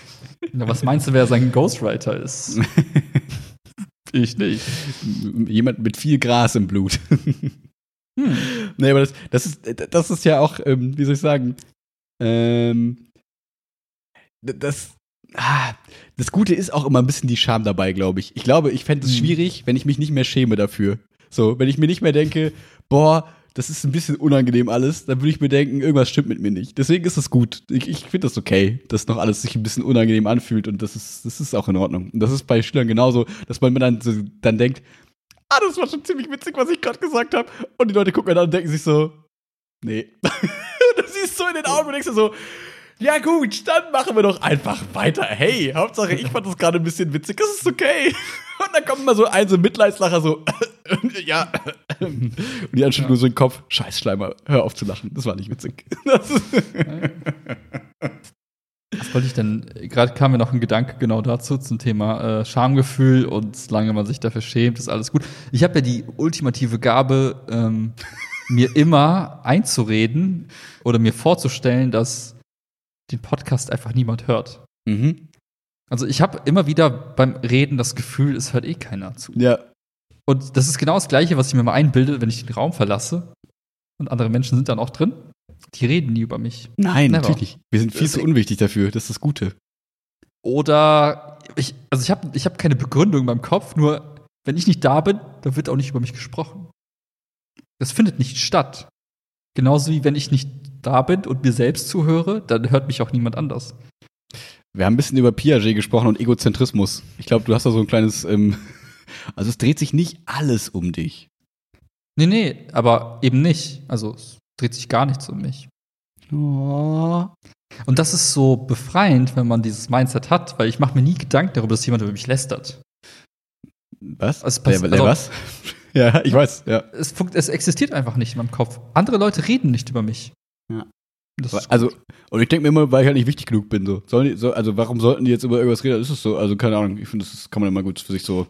Na, was meinst du, wer sein Ghostwriter ist? ich nicht. Jemand mit viel Gras im Blut. Hm. Nee, aber das, das, ist, das ist ja auch, ähm, wie soll ich sagen, ähm, das, ah, das Gute ist auch immer ein bisschen die Scham dabei, glaube ich. Ich glaube, ich fände es Hm. schwierig, wenn ich mich nicht mehr schäme dafür. So, wenn ich mir nicht mehr denke, boah, das ist ein bisschen unangenehm alles, dann würde ich mir denken, irgendwas stimmt mit mir nicht. Deswegen ist es gut. Ich, ich finde das okay, dass noch alles sich ein bisschen unangenehm anfühlt und das ist, das ist auch in Ordnung. Und das ist bei Schülern genauso, dass man dann, so, dann denkt, ah, das war schon ziemlich witzig, was ich gerade gesagt habe. Und die Leute gucken dann und denken sich so, nee. du siehst so in den Augen und denkst so, ja gut, dann machen wir doch einfach weiter. Hey, Hauptsache, ich fand das gerade ein bisschen witzig, das ist okay. Und dann kommt mal so ein so Mitleidslacher so, ja. Und die anderen schütteln nur so den Kopf, scheiß Schleimer, hör auf zu lachen, das war nicht witzig. Das Was wollte ich denn? Gerade kam mir noch ein Gedanke genau dazu zum Thema äh, Schamgefühl und solange man sich dafür schämt, ist alles gut. Ich habe ja die ultimative Gabe, ähm, mir immer einzureden oder mir vorzustellen, dass den Podcast einfach niemand hört. mhm. Also ich habe immer wieder beim Reden das Gefühl, es hört eh keiner zu. Ja, Und das ist genau das Gleiche, was ich mir mal einbilde, wenn ich den Raum verlasse und andere Menschen sind dann auch drin. Die reden nie über mich. nein, Never. natürlich nicht. Wir sind viel zu Deswegen- unwichtig dafür, das ist das Gute. Oder ich, also ich habe ich hab keine Begründung in meinem Kopf, nur wenn ich nicht da bin, dann wird auch nicht über mich gesprochen. Das findet nicht statt. Genauso wie wenn ich nicht da bin und mir selbst zuhöre, dann hört mich auch niemand anders. Wir haben ein bisschen über Piaget gesprochen und Egozentrismus. Ich glaube, du hast da so ein kleines, ähm, also es dreht sich nicht alles um dich. Nee, nee, aber eben nicht. Also es dreht sich gar nichts um mich. Oh. Und das ist so befreiend, wenn man dieses Mindset hat, weil ich mache mir nie Gedanken darüber, dass jemand über mich lästert. Was? Es der, der also- was? ja, ich weiß, ja. Es, es existiert einfach nicht in meinem Kopf. Andere Leute reden nicht über mich. Ja. Also, und ich denke mir immer, weil ich halt nicht wichtig genug bin, so. Die, so. Also, warum sollten die jetzt über irgendwas reden? Das ist so, also, keine Ahnung, ich finde, das kann man immer gut für sich so.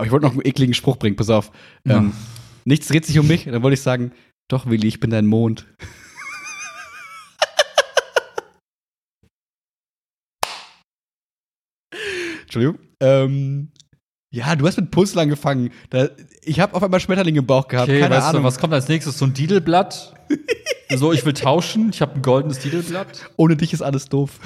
Aber ich wollte noch einen ekligen Spruch bringen, pass auf. Ähm, nichts dreht sich um mich, dann wollte ich sagen, doch, Willi, ich bin dein Mond. Entschuldigung. Ähm, ja, du hast mit Puzzle angefangen. Da, ich habe auf einmal Schmetterlinge im Bauch gehabt. Okay, Keine weißt Ahnung. du, was kommt als nächstes? So ein Didelblatt. so, ich will tauschen. Ich habe ein goldenes Didelblatt. Ohne dich ist alles doof.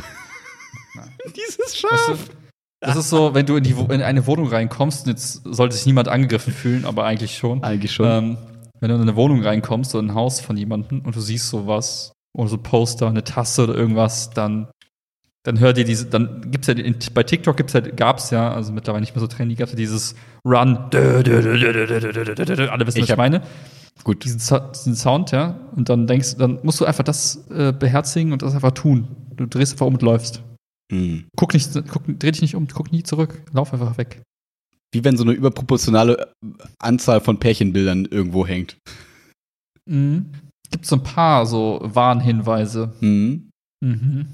Dieses Weißt Schaf. du, das ist so, wenn du in, die, in eine Wohnung reinkommst, jetzt sollte sich niemand angegriffen fühlen, aber eigentlich schon. Eigentlich schon. Ähm, wenn du in eine Wohnung reinkommst, so ein Haus von jemandem und du siehst sowas, oder so Poster, eine Tasse oder irgendwas, dann, dann hört ihr diese, dann gibt's ja, in, bei TikTok gibt's ja, gab's ja, also mittlerweile nicht mehr so trendy, gab's ja dieses Run, alle wissen, ich was ich meine. Gut. Diesen, diesen, Sound, ja. Und dann denkst dann musst du einfach das äh, beherzigen und das einfach tun. Du drehst einfach um und läufst. Hm. Guck nicht, guck, dreh dich nicht um, guck nie zurück, lauf einfach weg. Wie wenn so eine überproportionale Anzahl von Pärchenbildern irgendwo hängt. Mhm. Gibt so ein paar so Warnhinweise. Hm. Mhm.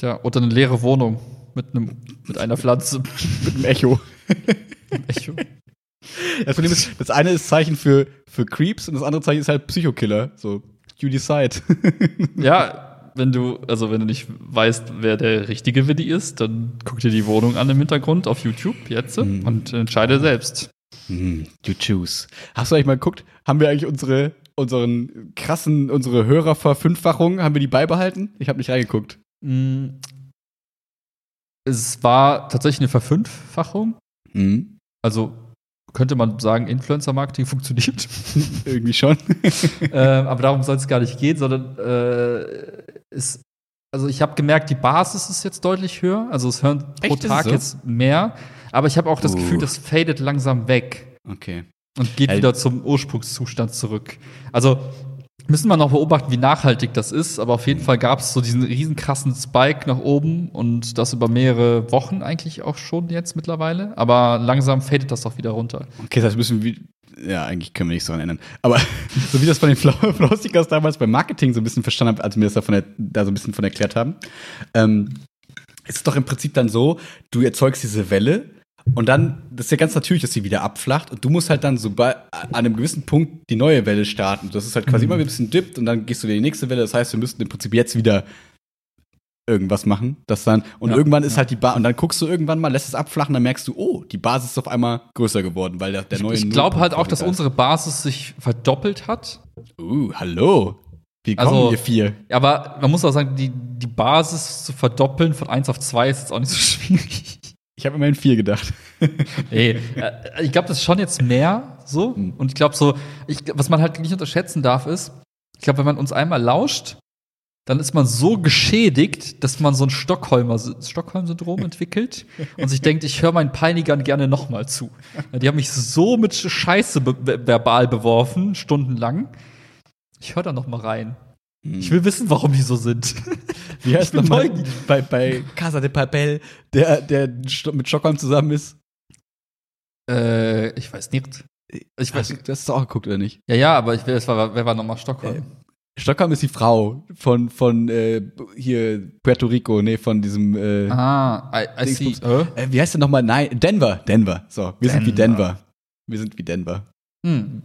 Ja, oder eine leere Wohnung mit einem mit einer Pflanze. Mit einem Echo. Echo. Das Problem ist, das eine ist Zeichen für, für Creeps und das andere Zeichen ist halt Psychokiller. So, you decide. Ja, wenn du, also wenn du nicht weißt, wer der richtige Willi ist, dann guck dir die Wohnung an im Hintergrund auf YouTube jetzt Mhm. und entscheide selbst. Hm, you choose. Hast du eigentlich mal geguckt? Haben wir eigentlich unsere, unseren krassen, unsere Hörerverfünffachung, haben wir die beibehalten? Ich habe nicht reingeguckt. Mm. Es war tatsächlich eine Verfünffachung. Mhm. Also könnte man sagen, Influencer-Marketing funktioniert. Irgendwie schon. ähm, aber darum soll es gar nicht gehen, sondern äh, ist, also ich habe gemerkt, die Basis ist jetzt deutlich höher. Also es hören pro Echt, es Tag so? jetzt mehr. Aber ich habe auch das Uh. Gefühl, das fadet langsam weg Okay. und geht Äh, wieder zum Ursprungszustand zurück. Also müssen wir noch beobachten, wie nachhaltig das ist. Aber auf jeden Fall gab es so diesen riesen krassen Spike nach oben und das über mehrere Wochen eigentlich auch schon jetzt mittlerweile. Aber langsam fadet das auch wieder runter. Okay, das heißt, müssen wir. Ja, eigentlich können wir nichts daran ändern. Aber so wie das von den Flau- Flaustikas damals beim Marketing so ein bisschen verstanden habe, als wir mir das er- da so ein bisschen von erklärt haben, ähm, ist es doch im Prinzip dann so, du erzeugst diese Welle und dann, das ist ja ganz natürlich, dass sie wieder abflacht und du musst halt dann so bei, an einem gewissen Punkt die neue Welle starten. Das ist halt quasi immer ein bisschen dippt und dann gehst du wieder in die nächste Welle. Das heißt, wir müssten im Prinzip jetzt wieder irgendwas machen, das dann und Ja, irgendwann ist ja. halt die Basis und dann guckst du irgendwann mal, lässt es abflachen, dann merkst du, oh, die Basis ist auf einmal größer geworden, weil der, der neue Ich glaube halt auch, dass da ist. unsere Basis sich verdoppelt hat. Uh, hallo. Wie kommen Also- wir vier? Aber man muss auch sagen, die, die Basis zu verdoppeln von 1 auf 2 ist jetzt auch nicht so schwierig. Ich habe immerhin vier gedacht. Ey, äh, ich glaube, das ist schon jetzt mehr so. Hm. Und ich glaube so, ich, was man halt nicht unterschätzen darf, ist, ich glaube, wenn man uns einmal lauscht, dann ist man so geschädigt, dass man so ein Stockholmer Stockholm-Syndrom entwickelt und sich denkt, ich höre meinen Peinigern gerne nochmal zu. Die haben mich so mit Scheiße be verbal beworfen, stundenlang. Ich höre da noch mal rein. Ich will wissen, warum die so sind. Wie heißt nochmal bei, bei Casa de Papel, der, der mit Stockholm zusammen ist? äh, ich weiß nicht. Ich weiß, Hast du das auch geguckt, oder nicht? ja, ja, aber ich will, es war, wer war nochmal Stockholm? Stockholm ist die Frau von, von äh, hier Puerto Rico, nee, von diesem äh, Ah, I, I see. Dingsbums. Äh? wie heißt der nochmal? Nein, Denver, Denver. So, wir sind wie Denver. Denver. Wir sind wie Denver. Hm.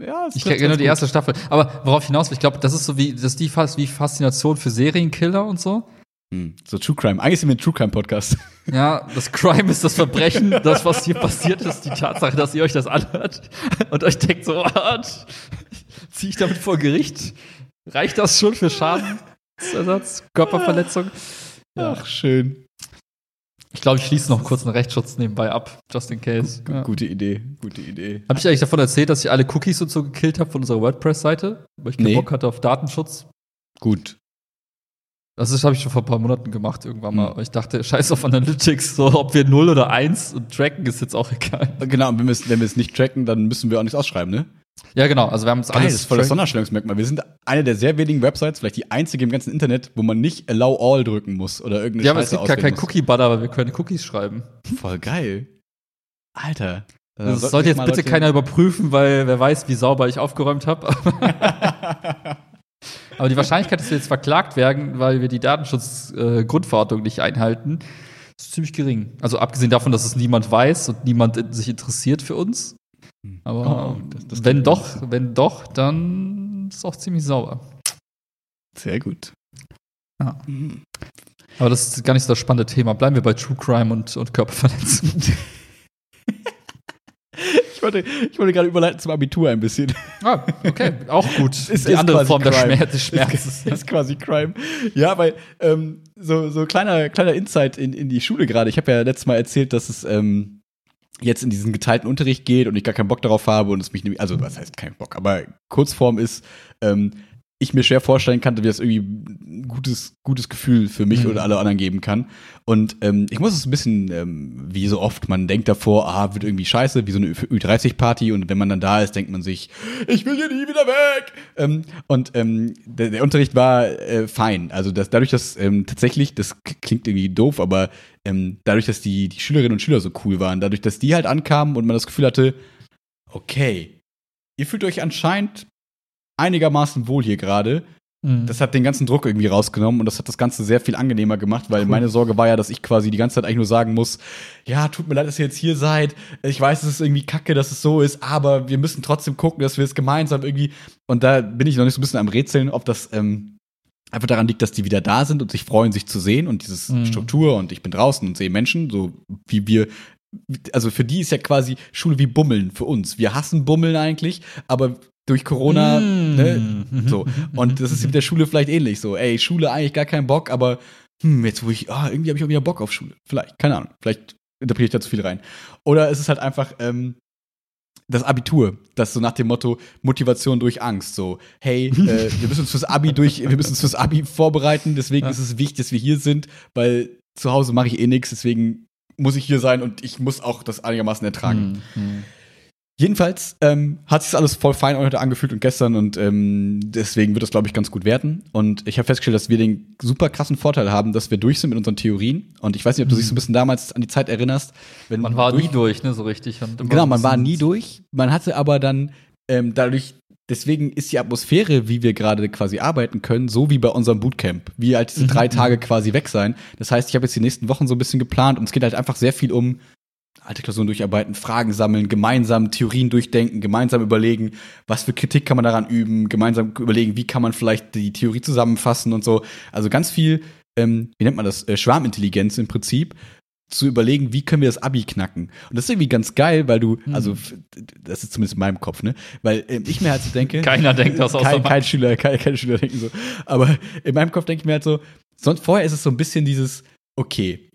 Ja, Ich kenne nur die erste Staffel. Aber worauf hinaus ich glaube, das ist so wie, das ist die fast wie Faszination für Serienkiller und so. Hm, so True Crime. Eigentlich sind wir ein True Crime Podcast. Ja, das Crime ist das Verbrechen, das, was hier passiert ist, die Tatsache, dass ihr euch das anhört und euch denkt so, what? Zieh ich damit vor Gericht? Reicht das schon für Schadensersatz, Körperverletzung? Ja. Ach, schön. Ich glaube, ich schließe noch kurz einen Rechtsschutz nebenbei ab, just in case. Ja. Gute Idee, gute Idee. Habe ich eigentlich davon erzählt, dass ich alle Cookies und so gekillt habe von unserer WordPress-Seite, weil ich keinen Nee. Bock hatte auf Datenschutz? Gut. Das habe ich schon vor ein paar Monaten gemacht irgendwann mal. Hm. Aber Ich dachte, scheiß auf Analytics, so ob wir 0 oder 1 und tracken ist jetzt auch egal. Genau, und wenn wir es nicht tracken, dann müssen wir auch nichts ausschreiben, ne? Ja, genau. Also wir haben es alles. das ist voll das Sonderstellungsmerkmal. Wir sind eine der sehr wenigen Websites, vielleicht die einzige im ganzen Internet, wo man nicht Allow All drücken muss oder irgendeine ja, aber es gibt gar kein auswählen Cookie-Butter, weil wir können Cookies schreiben. Voll geil. Alter. Da Das sollten sollte sich jetzt mal bitte Leute- keiner überprüfen, weil wer weiß, wie sauber ich aufgeräumt habe. aber die Wahrscheinlichkeit, dass wir jetzt verklagt werden, weil wir die Datenschutz-Grundverordnung nicht einhalten, ist ziemlich gering. Also abgesehen davon, dass es niemand weiß und niemand sich interessiert für uns. Aber Oh, das- das wenn doch, wenn doch, dann ist es auch ziemlich sauber. Sehr gut. Ja. Mhm. Aber das ist gar nicht so das spannende Thema. Bleiben wir bei True Crime und, und Körperverletzung. Ich wollte, ich wollte gerade überleiten zum Abitur ein bisschen. ah, okay, auch gut. Ist- Die ist andere Form der Crime. Schmerz, des Schmerzes. Ist, ist quasi Crime. Ja, weil ähm, so, so kleiner, kleiner Insight in, in die Schule gerade. Ich habe ja letztes Mal erzählt, dass es ähm, jetzt in diesen geteilten Unterricht geht und ich gar keinen Bock darauf habe und es mich also was heißt kein Bock, aber Kurzform ist, ähm, ich mir schwer vorstellen kann, wie das irgendwie ein gutes, gutes Gefühl für mich Mhm. oder alle anderen geben kann. Und ähm, ich muss es ein bisschen, ähm, wie so oft, man denkt davor, ah, wird irgendwie scheiße, wie so eine Ü30-Party und wenn man dann da ist, denkt man sich, ich will hier nie wieder weg. Ähm, und ähm, der, der Unterricht war äh, fein. Also das, dadurch, dass ähm, tatsächlich, das klingt irgendwie doof, aber ähm, dadurch, dass die, die Schülerinnen und Schüler so cool waren, dadurch, dass die halt ankamen und man das Gefühl hatte, okay, ihr fühlt euch anscheinend einigermaßen wohl hier gerade. Mhm. Das hat den ganzen Druck irgendwie rausgenommen und das hat das Ganze sehr viel angenehmer gemacht, weil Cool. meine Sorge war ja, dass ich quasi die ganze Zeit eigentlich nur sagen muss, ja, tut mir leid, dass ihr jetzt hier seid. Ich weiß, es ist irgendwie kacke, dass es so ist, aber wir müssen trotzdem gucken, dass wir es gemeinsam irgendwie. Und da bin ich noch nicht so ein bisschen am Rätseln, ob das ähm, einfach daran liegt, dass die wieder da sind und sich freuen, sich zu sehen und dieses Mhm. Struktur und ich bin draußen und sehe Menschen, so wie wir also für die ist ja quasi Schule wie Bummeln für uns. Wir hassen Bummeln eigentlich, aber durch Corona, Mm. ne, so. Und das ist mit der Schule vielleicht ähnlich so. Ey, Schule eigentlich gar keinen Bock, aber hm, jetzt wo ich, ah, irgendwie habe ich auch wieder Bock auf Schule. Vielleicht, keine Ahnung. Vielleicht interpretiere ich da zu viel rein. Oder es ist halt einfach ähm, das Abitur, das so nach dem Motto Motivation durch Angst. So, hey, äh, wir müssen uns fürs Abi durch, wir müssen uns fürs Abi vorbereiten, deswegen Ja. ist es wichtig, dass wir hier sind, weil zu Hause mache ich eh nichts, deswegen muss ich hier sein und ich muss auch das einigermaßen ertragen. Hm. Jedenfalls ähm, hat sich das alles voll fein heute angefühlt und gestern und ähm, deswegen wird das, glaube ich, ganz gut werden. Und ich habe festgestellt, dass wir den super krassen Vorteil haben, dass wir durch sind mit unseren Theorien. Und ich weiß nicht, ob du dich so ein bisschen damals an die Zeit erinnerst, wenn Man war durch nie durch, ne, so richtig. Genau, man war nie durch. Man hatte aber dann ähm, dadurch, deswegen ist die Atmosphäre, wie wir gerade quasi arbeiten können, so wie bei unserem Bootcamp. Wie halt diese drei Tage quasi weg sein. Das heißt, ich habe jetzt die nächsten Wochen so ein bisschen geplant und es geht halt einfach sehr viel um alte Klausuren durcharbeiten, Fragen sammeln, gemeinsam Theorien durchdenken, gemeinsam überlegen, was für Kritik kann man daran üben, gemeinsam überlegen, wie kann man vielleicht die Theorie zusammenfassen und so. Also ganz viel, ähm, wie nennt man das, äh, Schwarmintelligenz im Prinzip, zu überlegen, wie können wir das Abi knacken. Und das ist irgendwie ganz geil, weil du, also f- das ist zumindest in meinem Kopf, ne? Weil ähm, ich mir halt so denke, Keiner denkt das außer kein, kein Schüler, kein, keine Schüler denken so. Aber in meinem Kopf denke ich mir halt so, sonst vorher ist es so ein bisschen dieses, okay,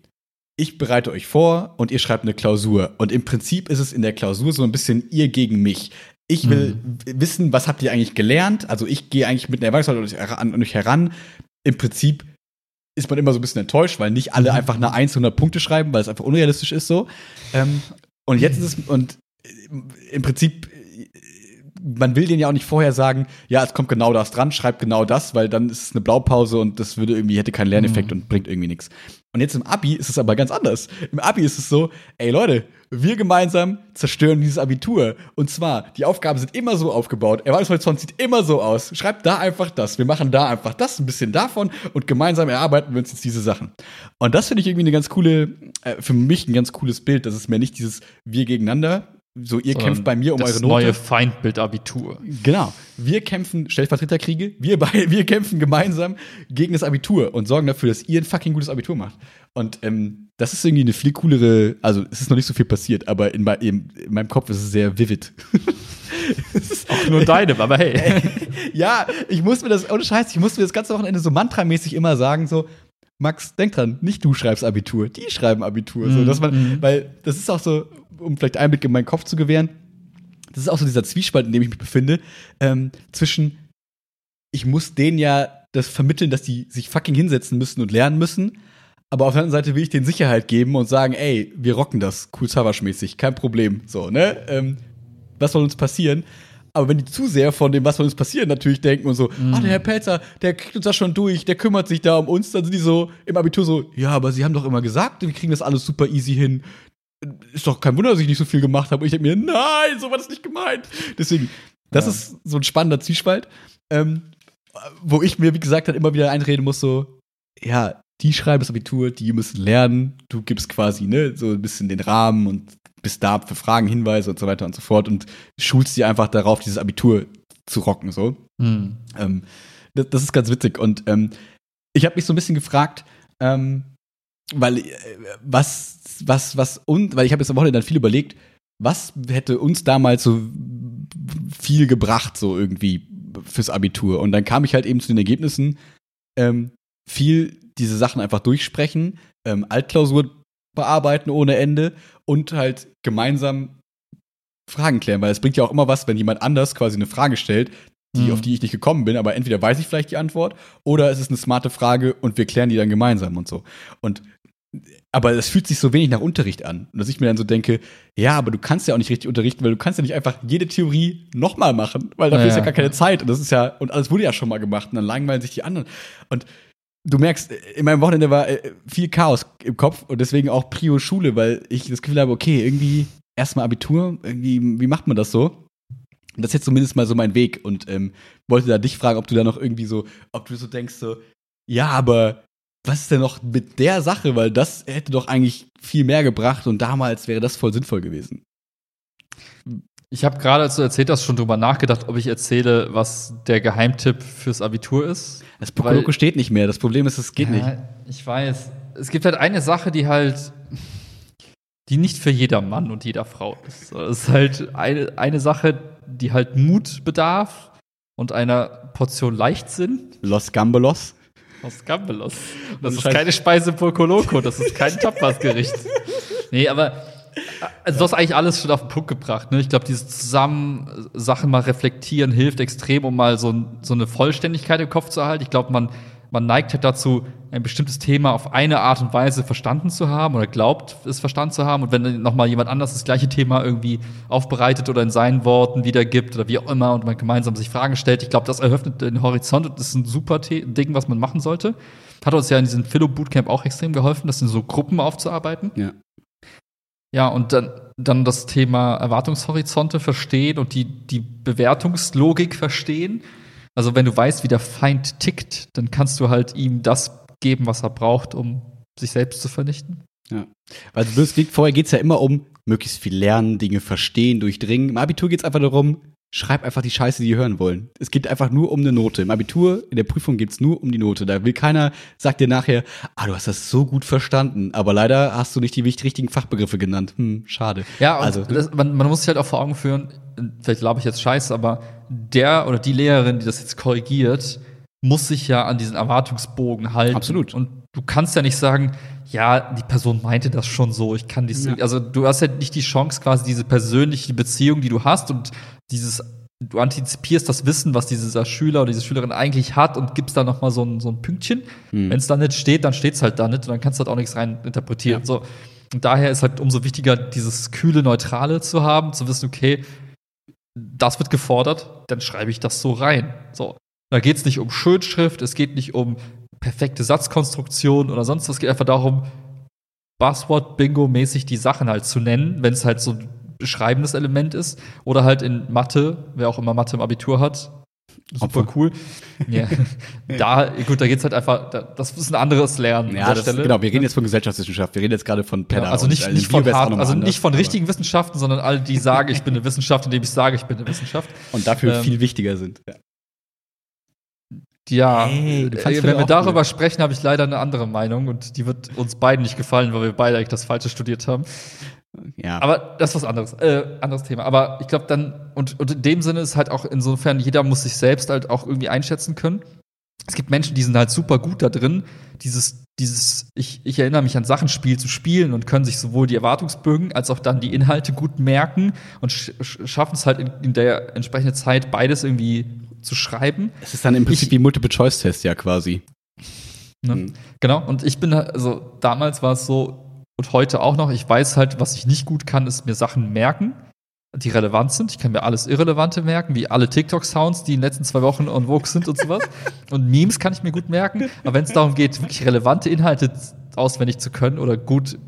ich bereite euch vor und ihr schreibt eine Klausur. Und im Prinzip ist es in der Klausur so ein bisschen ihr gegen mich. Ich will w- wissen, was habt ihr eigentlich gelernt? Also ich gehe eigentlich mit einer Erwartungshaltung an euch heran-. Im Prinzip ist man immer so ein bisschen enttäuscht, weil nicht alle einfach eine 100 Punkte schreiben, weil es einfach unrealistisch ist so. Ähm, und jetzt ist es, und im Prinzip, man will denen ja auch nicht vorher sagen, ja, es kommt genau das dran, schreibt genau das, weil dann ist es eine Blaupause und das würde irgendwie, hätte keinen Lerneffekt und bringt irgendwie nichts. Und jetzt im Abi ist es aber ganz anders. Im Abi ist es so, ey Leute, wir gemeinsam zerstören dieses Abitur. Und zwar, die Aufgaben sind immer so aufgebaut, Erwartungshorizont sieht immer so aus. Schreibt da einfach das, wir machen da einfach das, ein bisschen davon und gemeinsam erarbeiten wir uns jetzt diese Sachen. Und das finde ich irgendwie eine ganz coole, äh, für mich ein ganz cooles Bild, dass es mehr nicht dieses Wir gegeneinander, so ihr kämpft bei mir um das eure Note. neue Feindbild Abitur. Genau. Wir kämpfen Stellvertreterkriege, wir, beide, wir kämpfen gemeinsam gegen das Abitur und sorgen dafür, dass ihr ein fucking gutes Abitur macht. Und ähm, das ist irgendwie eine viel coolere, also es ist noch nicht so viel passiert, aber in, in, in meinem Kopf ist es sehr vivid. Auch nur deinem, aber hey. ja, ich muss mir das, ohne Scheiß, ich muss mir das ganze Wochenende so mantramäßig immer sagen, so, Max, denk dran, nicht du schreibst Abitur, die schreiben Abitur. So, dass man, weil das ist auch so, um vielleicht Einblick in meinen Kopf zu gewähren, das ist auch so dieser Zwiespalt, in dem ich mich befinde, ähm, zwischen, ich muss denen ja das vermitteln, dass die sich fucking hinsetzen müssen und lernen müssen, aber auf der anderen Seite will ich denen Sicherheit geben und sagen, ey, wir rocken das, cool Savage-mäßig, kein Problem, so, ne? Ähm, was soll uns passieren? Aber wenn die zu sehr von dem, was soll uns passieren, natürlich denken und so, ah, der Herr Pelzer, der kriegt uns das schon durch, der kümmert sich da um uns, dann sind die so im Abitur so, ja, aber sie haben doch immer gesagt, wir kriegen das alles super easy hin. Ist doch kein Wunder, dass ich nicht so viel gemacht habe. Und ich denke mir, nein, so war das nicht gemeint. Deswegen, das Ja. ist so ein spannender Zwiespalt, ähm, wo ich mir, wie gesagt, dann immer wieder einreden muss, so, ja, die schreiben das Abitur, die müssen lernen, du gibst quasi, ne, so ein bisschen den Rahmen und bist da für Fragen, Hinweise und so weiter und so fort und schulst die einfach darauf, dieses Abitur zu rocken, so. Hm. Ähm, das, das ist ganz witzig. Und ähm, ich habe mich so ein bisschen gefragt, ähm, weil äh, was, was, was und, weil ich habe jetzt am Wochenende dann viel überlegt, was hätte uns damals so viel gebracht, so irgendwie fürs Abitur. Und dann kam ich halt eben zu den Ergebnissen, ähm, viel diese Sachen einfach durchsprechen, ähm, Altklausur bearbeiten ohne Ende und halt gemeinsam Fragen klären, weil es bringt ja auch immer was, wenn jemand anders quasi eine Frage stellt, die, Mhm. auf die ich nicht gekommen bin, aber entweder weiß ich vielleicht die Antwort oder es ist eine smarte Frage und wir klären die dann gemeinsam und so. Und aber es fühlt sich so wenig nach Unterricht an. Und dass ich mir dann so denke, ja, aber du kannst ja auch nicht richtig unterrichten, weil du kannst ja nicht einfach jede Theorie nochmal machen, weil dafür Ja, ist ja ja. gar keine Zeit. Und das ist ja, und alles wurde ja schon mal gemacht und dann langweilen sich die anderen. Und du merkst, in meinem Wochenende war äh, viel Chaos im Kopf und deswegen auch Prio Schule, weil ich das Gefühl habe, okay, irgendwie erstmal Abitur, irgendwie, wie macht man das so? Das ist jetzt zumindest mal so mein Weg und ähm, wollte da dich fragen, ob du da noch irgendwie so, ob du so denkst, so, ja, aber was ist denn noch mit der Sache? Weil das hätte doch eigentlich viel mehr gebracht und damals wäre das voll sinnvoll gewesen. Ich habe gerade, als du erzählt hast, schon drüber nachgedacht, ob ich erzähle, was der Geheimtipp fürs Abitur ist. Das Pokoloko steht nicht mehr. Das Problem ist, es geht nicht. Ja, Ich weiß. Es gibt halt eine Sache, die halt, die nicht für jeder Mann und jeder Frau ist. Es ist halt eine, eine Sache, die halt Mut bedarf und einer Portion Leichtsinn. Los Gambelos. Los Gambelos. Das ist keine Speise Poco Loco, das ist kein Tapasgericht. nee, aber also du hast eigentlich alles schon auf den Punkt gebracht. Ne? Ich glaube, dieses zusammen Sachen mal reflektieren hilft extrem, um mal so, so eine Vollständigkeit im Kopf zu erhalten. Ich glaube, man, man neigt halt dazu, ein bestimmtes Thema auf eine Art und Weise verstanden zu haben oder glaubt, es verstanden zu haben. Und wenn dann nochmal jemand anders das gleiche Thema irgendwie aufbereitet oder in seinen Worten wiedergibt oder wie auch immer und man gemeinsam sich Fragen stellt, ich glaube, das eröffnet den Horizont und das ist ein super Ding, was man machen sollte. Hat uns ja in diesem Philo Bootcamp auch extrem geholfen, das in so Gruppen aufzuarbeiten. Ja. Ja, und dann, dann das Thema Erwartungshorizonte verstehen und die, die Bewertungslogik verstehen. Also wenn du weißt, wie der Feind tickt, dann kannst du halt ihm das geben, was er braucht, um sich selbst zu vernichten. Ja. Also vorher geht es ja immer um möglichst viel lernen, Dinge verstehen, durchdringen. Im Abitur geht es einfach darum, schreib einfach die Scheiße, die die hören wollen. Es geht einfach nur um eine Note. Im Abitur, in der Prüfung geht's nur um die Note. Da will keiner, sagt dir nachher, ah, du hast das so gut verstanden, aber leider hast du nicht die richtigen Fachbegriffe genannt. Hm, schade. Ja, also das, man, man muss sich halt auch vor Augen führen, vielleicht glaube ich jetzt scheiße, aber der oder die Lehrerin, die das jetzt korrigiert, muss sich ja an diesen Erwartungsbogen halten. Absolut. Und du kannst ja nicht sagen, ja, die Person meinte das schon so, ich kann dies, ja. also du hast ja nicht die Chance, quasi diese persönliche Beziehung, die du hast und dieses, du antizipierst das Wissen, was dieser Schüler oder diese Schülerin eigentlich hat und gibst da nochmal so ein, so ein Pünktchen. Mhm. Wenn es da nicht steht, dann steht es halt da nicht und dann kannst du halt auch nichts rein interpretieren. Ja. So. Und daher ist halt umso wichtiger, dieses kühle, neutrale zu haben, zu wissen, okay, das wird gefordert, dann schreibe ich das so rein. So. Da geht es nicht um Schönschrift, es geht nicht um perfekte Satzkonstruktion oder sonst was. Es geht einfach darum, Buzzword-Bingo-mäßig die Sachen halt zu nennen, wenn es halt so ein beschreibendes Element ist. Oder halt in Mathe, wer auch immer Mathe im Abitur hat. Super Opfer. cool. ja. Da, gut, da geht es halt einfach, da, das ist ein anderes Lernen. Ja, das, genau. Wir reden jetzt von Gesellschaftswissenschaft. Wir reden jetzt gerade von Pedda. Ja, also nicht, nicht von, hart, also nicht von richtigen Wissenschaften, sondern alle, die sagen, ich bin eine Wissenschaft, indem ich sage, ich bin eine Wissenschaft. Und dafür ähm, viel wichtiger sind. Ja. Ja, hey, äh, wenn wir darüber gut. sprechen, habe ich leider eine andere Meinung und die wird uns beiden nicht gefallen, weil wir beide eigentlich das Falsche studiert haben. Ja. Aber das ist was anderes, äh, anderes Thema. Aber ich glaube dann, und, und in dem Sinne ist halt auch insofern, jeder muss sich selbst halt auch irgendwie einschätzen können. Es gibt Menschen, die sind halt super gut da drin, dieses, dieses, ich, ich erinnere mich an Sachenspiel zu spielen und können sich sowohl die Erwartungsbögen als auch dann die Inhalte gut merken und sch schaffen es halt in, in der entsprechenden Zeit beides irgendwie zu schreiben. Es ist dann im Prinzip ich, wie Multiple-Choice-Test ja quasi. Ne? Mhm. Genau, und ich bin, also damals war es so, und heute auch noch, ich weiß halt, was ich nicht gut kann, ist mir Sachen merken, die relevant sind. Ich kann mir alles Irrelevante merken, wie alle TikTok-Sounds, die in den letzten zwei Wochen on Vogue sind und sowas. und Memes kann ich mir gut merken. Aber wenn es darum geht, wirklich relevante Inhalte auswendig zu können oder gut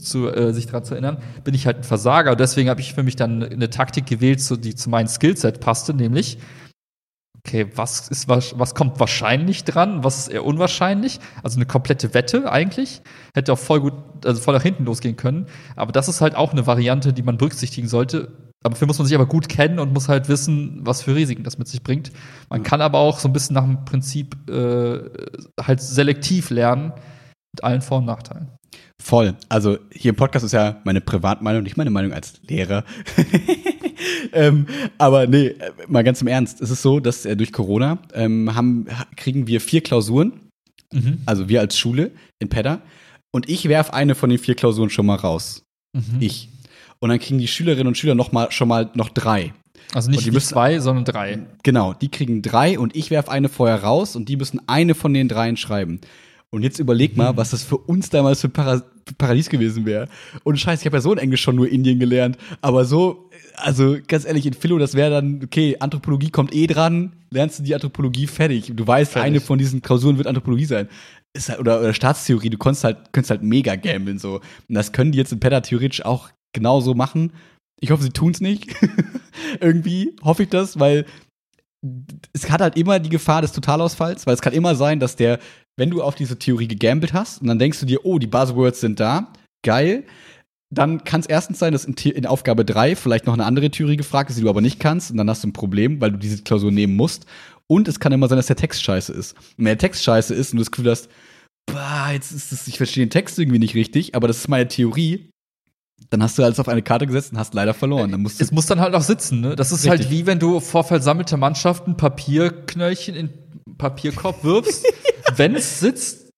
zu, äh, sich daran zu erinnern, bin ich halt ein Versager. Und deswegen habe ich für mich dann eine Taktik gewählt, die zu meinem Skillset passte, nämlich okay, was ist was, was kommt wahrscheinlich dran, was ist eher unwahrscheinlich? Also eine komplette Wette eigentlich. Hätte auch voll gut, also voll nach hinten losgehen können. Aber das ist halt auch eine Variante, die man berücksichtigen sollte. Dafür muss man sich aber gut kennen und muss halt wissen, was für Risiken das mit sich bringt. Man kann aber auch so ein bisschen nach dem Prinzip äh, halt selektiv lernen mit allen Vor- und Nachteilen. Voll. Also hier im Podcast ist ja meine Privatmeinung, nicht meine Meinung als Lehrer. ähm, aber nee, mal ganz im Ernst. Es ist so, dass äh, durch Corona ähm, haben, kriegen wir vier Klausuren. Mhm. Also wir als Schule in Pedda. Und ich werfe eine von den vier Klausuren schon mal raus. Mhm. Ich. Und dann kriegen die Schülerinnen und Schüler noch mal, schon mal noch drei. Also nicht die müssen, zwei, sondern drei. Genau, die kriegen drei und ich werfe eine vorher raus und die müssen eine von den dreien schreiben. Und jetzt überleg mal, mhm. was das für uns damals für Para Paradies gewesen wäre. Und scheiße, ich habe ja so in Englisch schon nur Indien gelernt, aber so, also ganz ehrlich, in Philo, das wäre dann, okay, Anthropologie kommt eh dran, lernst du die Anthropologie fertig. Du weißt, fertig. eine von diesen Klausuren wird Anthropologie sein. Halt, oder, oder Staatstheorie, du konntest halt, könntest halt mega gambeln so. Und das können die jetzt in Pedda theoretisch auch genauso machen. Ich hoffe, sie tun's nicht. Irgendwie hoffe ich das, weil es hat halt immer die Gefahr des Totalausfalls, weil es kann immer sein, dass der wenn du auf diese Theorie gegambelt hast und dann denkst du dir, oh, die Buzzwords sind da, geil, dann kann es erstens sein, dass in, in, Aufgabe 3 vielleicht noch eine andere Theorie gefragt ist, die du aber nicht kannst und dann hast du ein Problem, weil du diese Klausur nehmen musst. Und es kann immer sein, dass der Text scheiße ist. Und wenn der Text scheiße ist und du das Gefühl hast, bah, jetzt ist das, ich verstehe den Text irgendwie nicht richtig, aber das ist meine Theorie, dann hast du alles auf eine Karte gesetzt und hast leider verloren. Dann musst du Es muss dann halt auch sitzen, ne? Das ist Richtig. halt wie wenn du vor versammelte Mannschaften Papierknöllchen in Papierkorb wirfst. wenn es sitzt,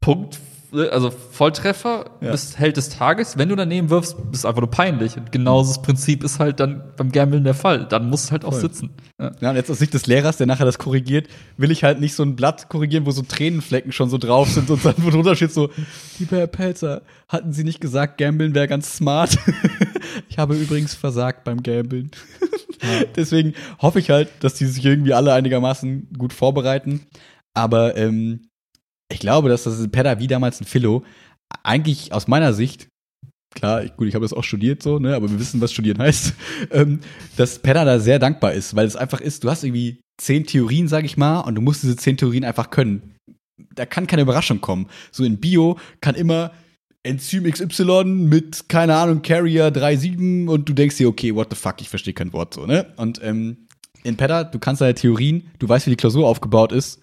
Punkt, also Volltreffer, Ja. bist Held des Tages. Wenn du daneben wirfst, bist einfach nur peinlich. Und genauso das Prinzip ist halt dann beim Gambeln der Fall. Dann muss es halt auch Voll. sitzen. Ja. Ja, und jetzt aus Sicht des Lehrers, der nachher das korrigiert, will ich halt nicht so ein Blatt korrigieren, wo so Tränenflecken schon so drauf sind und dann wo drunter steht so, lieber Herr Pelzer, hatten Sie nicht gesagt, Gambeln wäre ganz smart? ich habe übrigens versagt beim Gambeln. Deswegen hoffe ich halt, dass die sich irgendwie alle einigermaßen gut vorbereiten. Aber ähm, ich glaube, dass das Pedda wie damals ein Philo eigentlich aus meiner Sicht klar, ich, gut, ich habe das auch studiert so, ne, aber wir wissen, was studieren heißt, ähm, dass Penner da sehr dankbar ist, weil es einfach ist, du hast irgendwie zehn Theorien, sag ich mal, und du musst diese zehn Theorien einfach können. Da kann keine Überraschung kommen. So in Bio kann immer Enzym XY mit, keine Ahnung, Carrier 3.7 und du denkst dir, okay, what the fuck, ich verstehe kein Wort so, ne? Und ähm, in Pedda, du kannst deine Theorien, du weißt, wie die Klausur aufgebaut ist,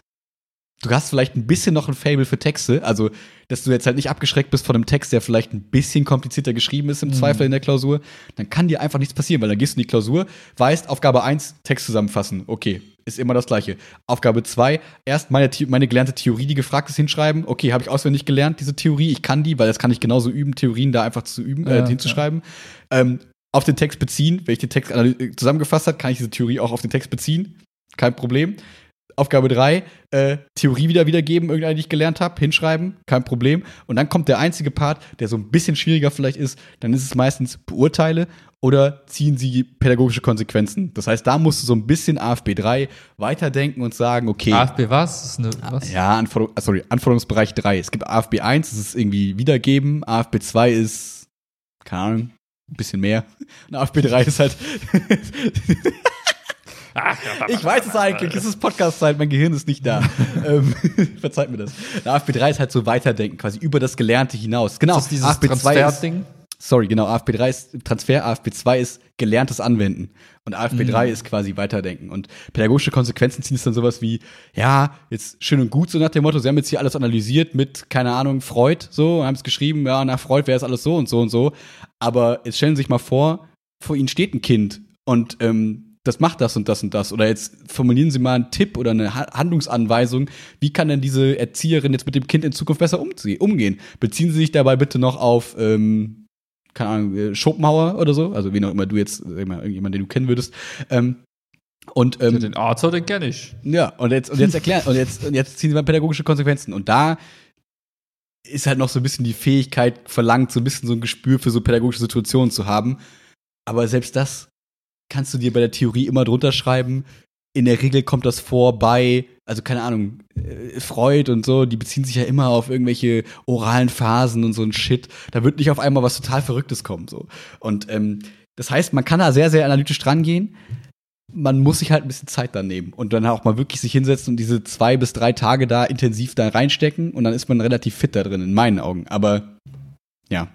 du hast vielleicht ein bisschen noch ein Fable für Texte, also dass du jetzt halt nicht abgeschreckt bist von einem Text, der vielleicht ein bisschen komplizierter geschrieben ist im Zweifel in der Klausur, dann kann dir einfach nichts passieren, weil dann gehst du in die Klausur, weißt, Aufgabe 1, Text zusammenfassen, okay, ist immer das gleiche. Aufgabe 2, erst meine, meine gelernte Theorie, die gefragt ist, hinschreiben, okay, habe ich auswendig gelernt, diese Theorie, ich kann die, weil das kann ich genauso üben, Theorien da einfach zu üben, äh, Ja, hinzuschreiben. Ähm, auf den Text beziehen, wenn ich den Text zusammengefasst habe, kann ich diese Theorie auch auf den Text beziehen, kein Problem. Aufgabe 3, äh, Theorie wieder wiedergeben, irgendeine, die ich gelernt habe, hinschreiben, kein Problem. Und dann kommt der einzige Part, der so ein bisschen schwieriger vielleicht ist, dann ist es meistens beurteile oder ziehen sie pädagogische Konsequenzen. Das heißt, da musst du so ein bisschen AFB 3 weiterdenken und sagen, okay, AFB was? Eine, was? ja, Anforderung, ah, sorry, Anforderungsbereich 3. Es gibt AFB 1, das ist irgendwie wiedergeben, AFB 2 ist, keine Ahnung, ein bisschen mehr. Und AFB 3 ist halt. ich weiß es eigentlich, es ist Podcast-Zeit, mein Gehirn ist nicht da. ähm, verzeiht mir das. Und AFB 3 ist halt so weiterdenken, quasi über das Gelernte hinaus. Genau, ist dieses AFB 2 ist, Transferding. sorry, genau, AFB 3 ist Transfer, AFB 2 ist gelerntes Anwenden. Und AFB Mhm. 3 ist quasi Weiterdenken. Und pädagogische Konsequenzen ziehen es dann sowas wie, ja, jetzt schön und gut, so nach dem Motto, sie haben jetzt hier alles analysiert mit, keine Ahnung, Freud, so, haben es geschrieben, ja, nach Freud wäre es alles so und so und so. Aber jetzt stellen Sie sich mal vor, vor Ihnen steht ein Kind und ähm, das macht das und das und das. Oder jetzt formulieren Sie mal einen Tipp oder eine Ha- Handlungsanweisung. Wie kann denn diese Erzieherin jetzt mit dem Kind in Zukunft besser umgehen? Beziehen Sie sich dabei bitte noch auf, ähm, keine Ahnung, äh, Schopenhauer oder so, also wen auch immer du jetzt, irgendjemand, den du kennen würdest. Ähm, und ähm, Den Arthur, den kenne ich. ja, und jetzt, und jetzt erklären, und jetzt, und jetzt ziehen sie mal pädagogische Konsequenzen. Und da ist halt noch so ein bisschen die Fähigkeit verlangt, so ein bisschen so ein Gespür für so pädagogische Situationen zu haben. Aber selbst das kannst du dir bei der Theorie immer drunter schreiben. In der Regel kommt das vor bei, also keine Ahnung, äh, Freud und so, die beziehen sich ja immer auf irgendwelche oralen Phasen und so ein Shit. Da wird nicht auf einmal was total Verrücktes kommen. So. Und ähm, das heißt, man kann da sehr, sehr analytisch dran gehen man muss sich halt ein bisschen Zeit dann nehmen und dann auch mal wirklich sich hinsetzen und diese zwei bis drei Tage da intensiv da reinstecken und dann ist man relativ fit da drin, in meinen Augen. Aber ja,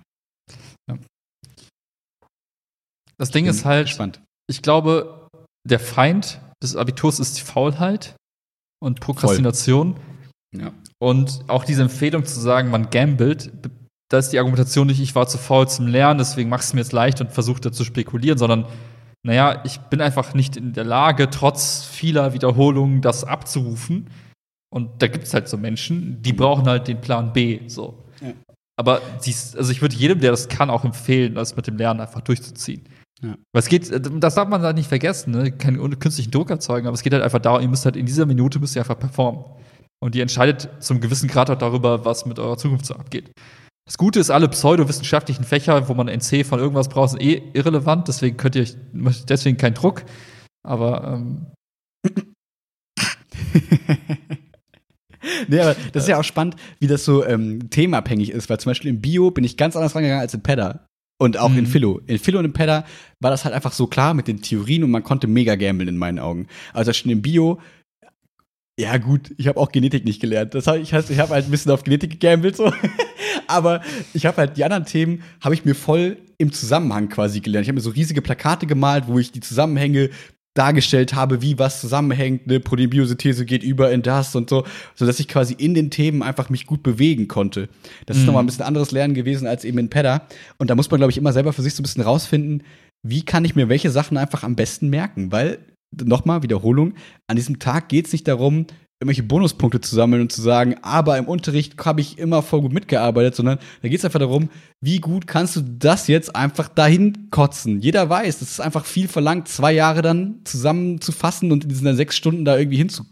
Das Ding ist halt, gespannt. Ich glaube, der Feind des Abiturs ist die Faulheit und Prokrastination. Ja. Und auch diese Empfehlung zu sagen, man gambelt, da ist die Argumentation nicht, ich war zu faul zum Lernen, deswegen mach es mir jetzt leicht und versuche da zu spekulieren, sondern naja, ich bin einfach nicht in der Lage, trotz vieler Wiederholungen das abzurufen. Und da gibt es halt so Menschen, die brauchen halt den Plan B. So. Ja. Aber dies, also ich würde jedem, der das kann, auch empfehlen, das mit dem Lernen einfach durchzuziehen. Ja. Es geht, das darf man da nicht vergessen, ne? Keinen künstlichen Druck erzeugen, aber es geht halt einfach darum, ihr müsst halt in dieser Minute müsst ihr einfach performen. Und ihr entscheidet zum gewissen Grad auch darüber, was mit eurer Zukunft so abgeht. Das Gute ist, alle pseudowissenschaftlichen Fächer, wo man NC von irgendwas braucht, sind eh irrelevant, deswegen könnt ihr euch, deswegen kein Druck. Aber ähm, nee, aber das ist ja auch spannend, wie das so ähm, themenabhängig ist, weil zum Beispiel im Bio bin ich ganz anders rangegangen als in Pedda. Und auch in Mhm. Philo. In Philo und in Pedda war das halt einfach so klar mit den Theorien und man konnte mega gambeln in meinen Augen. Also schon im Bio, ja gut, ich habe auch Genetik nicht gelernt. Das heißt, ich, ich habe halt ein bisschen auf Genetik gegambelt so. Aber ich habe halt die anderen Themen, habe ich mir voll im Zusammenhang quasi gelernt. Ich habe mir so riesige Plakate gemalt, wo ich die Zusammenhänge dargestellt habe, wie was zusammenhängt, ne, Proteinbiosynthese geht über in das und so, so dass ich quasi in den Themen einfach mich gut bewegen konnte. Das ist Mhm. nochmal ein bisschen anderes Lernen gewesen als eben in Pedda. Und da muss man, glaube ich, immer selber für sich so ein bisschen rausfinden, wie kann ich mir welche Sachen einfach am besten merken, weil, nochmal, Wiederholung, an diesem Tag geht es nicht darum, irgendwelche Bonuspunkte zu sammeln und zu sagen, aber im Unterricht habe ich immer voll gut mitgearbeitet, sondern da geht es einfach darum, wie gut kannst du das jetzt einfach dahin kotzen. Jeder weiß, es ist einfach viel verlangt, zwei Jahre dann zusammenzufassen und in diesen sechs Stunden da irgendwie hinzu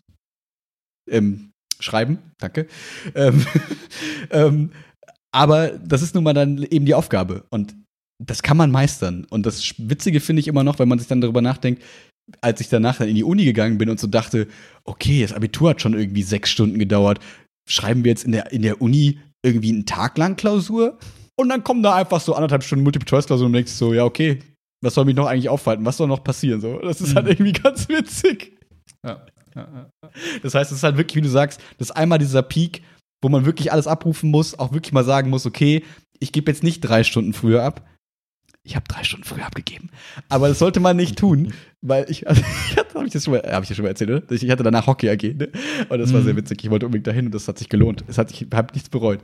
ähm, schreiben. Danke. Ähm, ähm, aber das ist nun mal dann eben die Aufgabe. Und das kann man meistern. Und das Witzige finde ich immer noch, wenn man sich dann darüber nachdenkt, als ich danach dann in die Uni gegangen bin und so dachte, okay, das Abitur hat schon irgendwie sechs Stunden gedauert. Schreiben wir jetzt in der, in der Uni irgendwie einen Tag lang Klausur? Und dann kommen da einfach so anderthalb Stunden Multiple-Choice-Klausur und denkst so, ja, okay, was soll mich noch eigentlich aufhalten? Was soll noch passieren? So, das ist halt Mhm. irgendwie ganz witzig. Ja. Ja, ja. Das heißt, es ist halt wirklich, wie du sagst, das ist einmal dieser Peak, wo man wirklich alles abrufen muss, auch wirklich mal sagen muss, okay, ich gebe jetzt nicht drei Stunden früher ab. Ich habe drei Stunden früher abgegeben. Aber das sollte man nicht tun, weil ich, also, ich hatte, habe ich das schon mal, habe ich das schon mal erzählt, oder? Ich hatte danach Hockey AG, ne? Und das war Mhm. sehr witzig. Ich wollte unbedingt dahin und das hat sich gelohnt. Es hat, ich habe nichts bereut.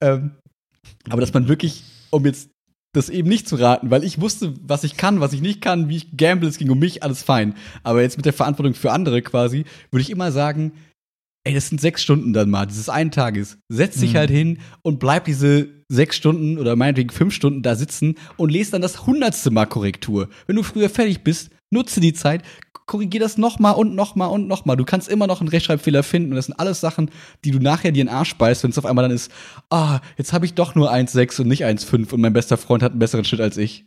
Ähm, aber dass man wirklich, um jetzt das eben nicht zu raten, weil ich wusste, was ich kann, was ich nicht kann, wie ich gamble, es ging um mich, alles fein. Aber jetzt mit der Verantwortung für andere quasi, würde ich immer sagen, ey, das sind sechs Stunden dann mal, dieses einen Tages. Setz dich Mhm. halt hin und bleib diese sechs Stunden oder meinetwegen fünf Stunden da sitzen und lese dann das hundertste Mal Korrektur. Wenn du früher fertig bist, nutze die Zeit, korrigier das nochmal und nochmal und nochmal. Du kannst immer noch einen Rechtschreibfehler finden und das sind alles Sachen, die du nachher dir in den Arsch beißt, wenn es auf einmal dann ist, ah, jetzt habe ich doch nur 1,6 und nicht 1,5 und mein bester Freund hat einen besseren Schnitt als ich.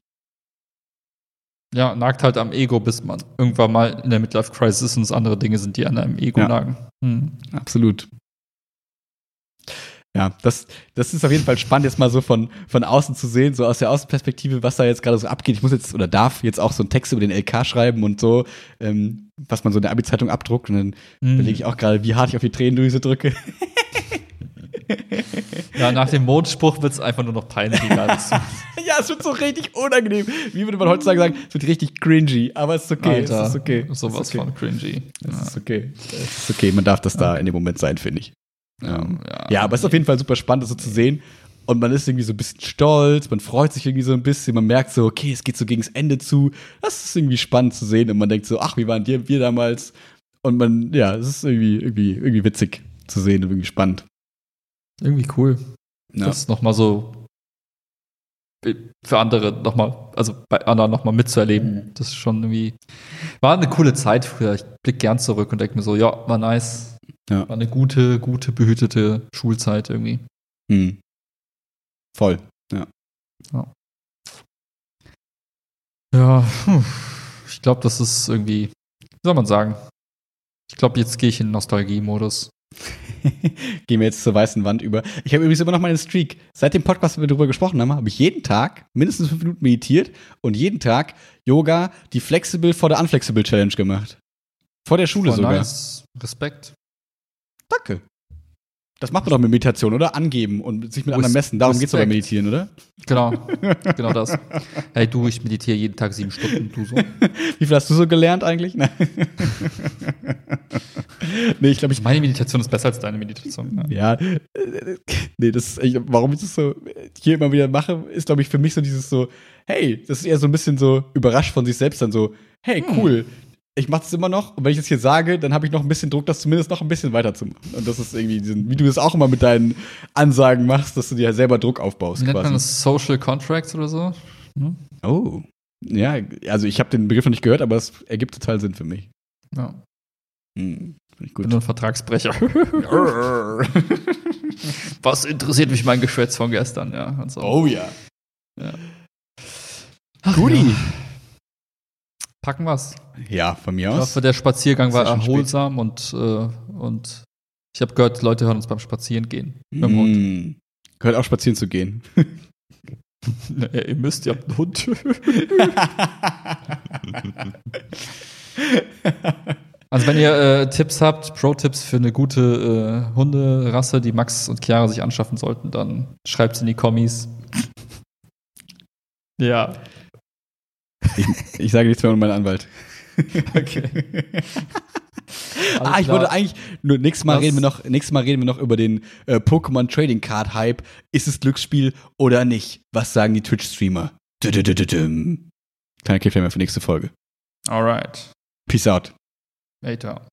Ja, nagt halt am Ego, bis man irgendwann mal in der Midlife Crisis und es andere Dinge sind, die an einem Ego Ja. nagen. Hm. Absolut. Ja, das, das ist auf jeden Fall spannend, jetzt mal so von, von außen zu sehen, so aus der Außenperspektive, was da jetzt gerade so abgeht. Ich muss jetzt oder darf jetzt auch so einen Text über den LK schreiben und so, ähm, was man so in der Abi-Zeitung abdruckt. Und dann Hm. überlege ich auch gerade, wie hart ich auf die Tränendrüse drücke. Ja, nach dem Mondspruch wird es einfach nur noch peinlicher. alles. ja, es wird so richtig unangenehm. Wie würde man heutzutage sagen, es wird richtig cringy, aber es ist okay. Alter, es ist okay. sowas okay. von cringy. Es Ja. ist okay. Es ist okay. Man darf das da in dem Moment sein, finde ich. Ähm, ja. Ja, aber es ist auf jeden Fall super spannend, das so zu sehen. Und man ist irgendwie so ein bisschen stolz, man freut sich irgendwie so ein bisschen, man merkt so, okay, es geht so gegens Ende zu. Das ist irgendwie spannend zu sehen und man denkt so, ach, wie waren die, wir damals? Und man, ja, es ist irgendwie, irgendwie, irgendwie witzig zu sehen und irgendwie spannend. Irgendwie cool. Ja. Das nochmal so für andere nochmal, also bei anderen nochmal mitzuerleben. Das ist schon irgendwie, war eine coole Zeit früher. Ich blicke gern zurück und denke mir so, ja, war nice. Ja. War eine gute, gute, behütete Schulzeit irgendwie. Hm. Voll. Ja, puh. ich glaube, das ist irgendwie, wie soll man sagen? Ich glaube, jetzt gehe ich in Nostalgie-Modus. Gehen wir jetzt zur weißen Wand über. Ich habe übrigens immer noch meine Streak. Seit dem Podcast, wo wir darüber gesprochen haben, habe ich jeden Tag mindestens fünf Minuten meditiert und jeden Tag Yoga, die Flexible vor der Unflexible Challenge gemacht. Vor der Schule Voll sogar. nice. Respekt. Danke. Das macht man doch mit Meditation, oder? Angeben und sich mit anderen messen. Darum geht's doch beim. Meditieren, oder? Genau, genau das. Hey du, ich meditiere jeden Tag sieben Stunden, du so. Wie viel hast du so gelernt eigentlich? Nein. nee, ich glaube, ich. Meine Meditation ist besser als deine Meditation. Ja. Ja, nee, das, ich, warum ich das so hier immer wieder mache, ist, glaube ich, für mich so dieses so, hey, das ist eher so ein bisschen so überrascht von sich selbst dann so, hey, cool, ich mache das immer noch und wenn ich das hier sage, dann habe ich noch ein bisschen Druck, das zumindest noch ein bisschen weiterzumachen. Und das ist irgendwie, diesen, wie du das auch immer mit deinen Ansagen machst, dass du dir selber Druck aufbaust Nennt man quasi. das Social Contracts oder so? Hm? Oh. Ja, also ich habe den Begriff noch nicht gehört, aber es ergibt total Sinn für mich. Ja. Hm, ich gut. bin nur ein Vertragsbrecher. Was interessiert mich mein Geschwätz von gestern, ja. Oh ja. Ach, Guti. ja. Packen wir's. Ja, von mir Ich aus. hoffe, der Spaziergang war ja erholsam und, äh, und ich habe gehört, Leute hören uns beim Spazieren gehen. Mm. Gehört auch spazieren zu gehen. Ja, ihr müsst, ihr habt einen Hund. Also wenn ihr äh, Tipps habt, Pro-Tipps für eine gute äh, Hunderasse, die Max und Chiara sich anschaffen sollten, dann schreibt's in die Kommis. Ja. Ich sage nichts mehr um meinen Anwalt. Okay. ah, ich wollte eigentlich, nur nächstes Mal Was? reden wir noch, nächstes Mal reden wir noch über den äh, Pokémon Trading Card Hype. Ist es Glücksspiel oder nicht? Was sagen die Twitch-Streamer? Dü-dü-dü-dü-düm. Kleiner Cliffhanger für nächste Folge. Alright. Peace out. Later.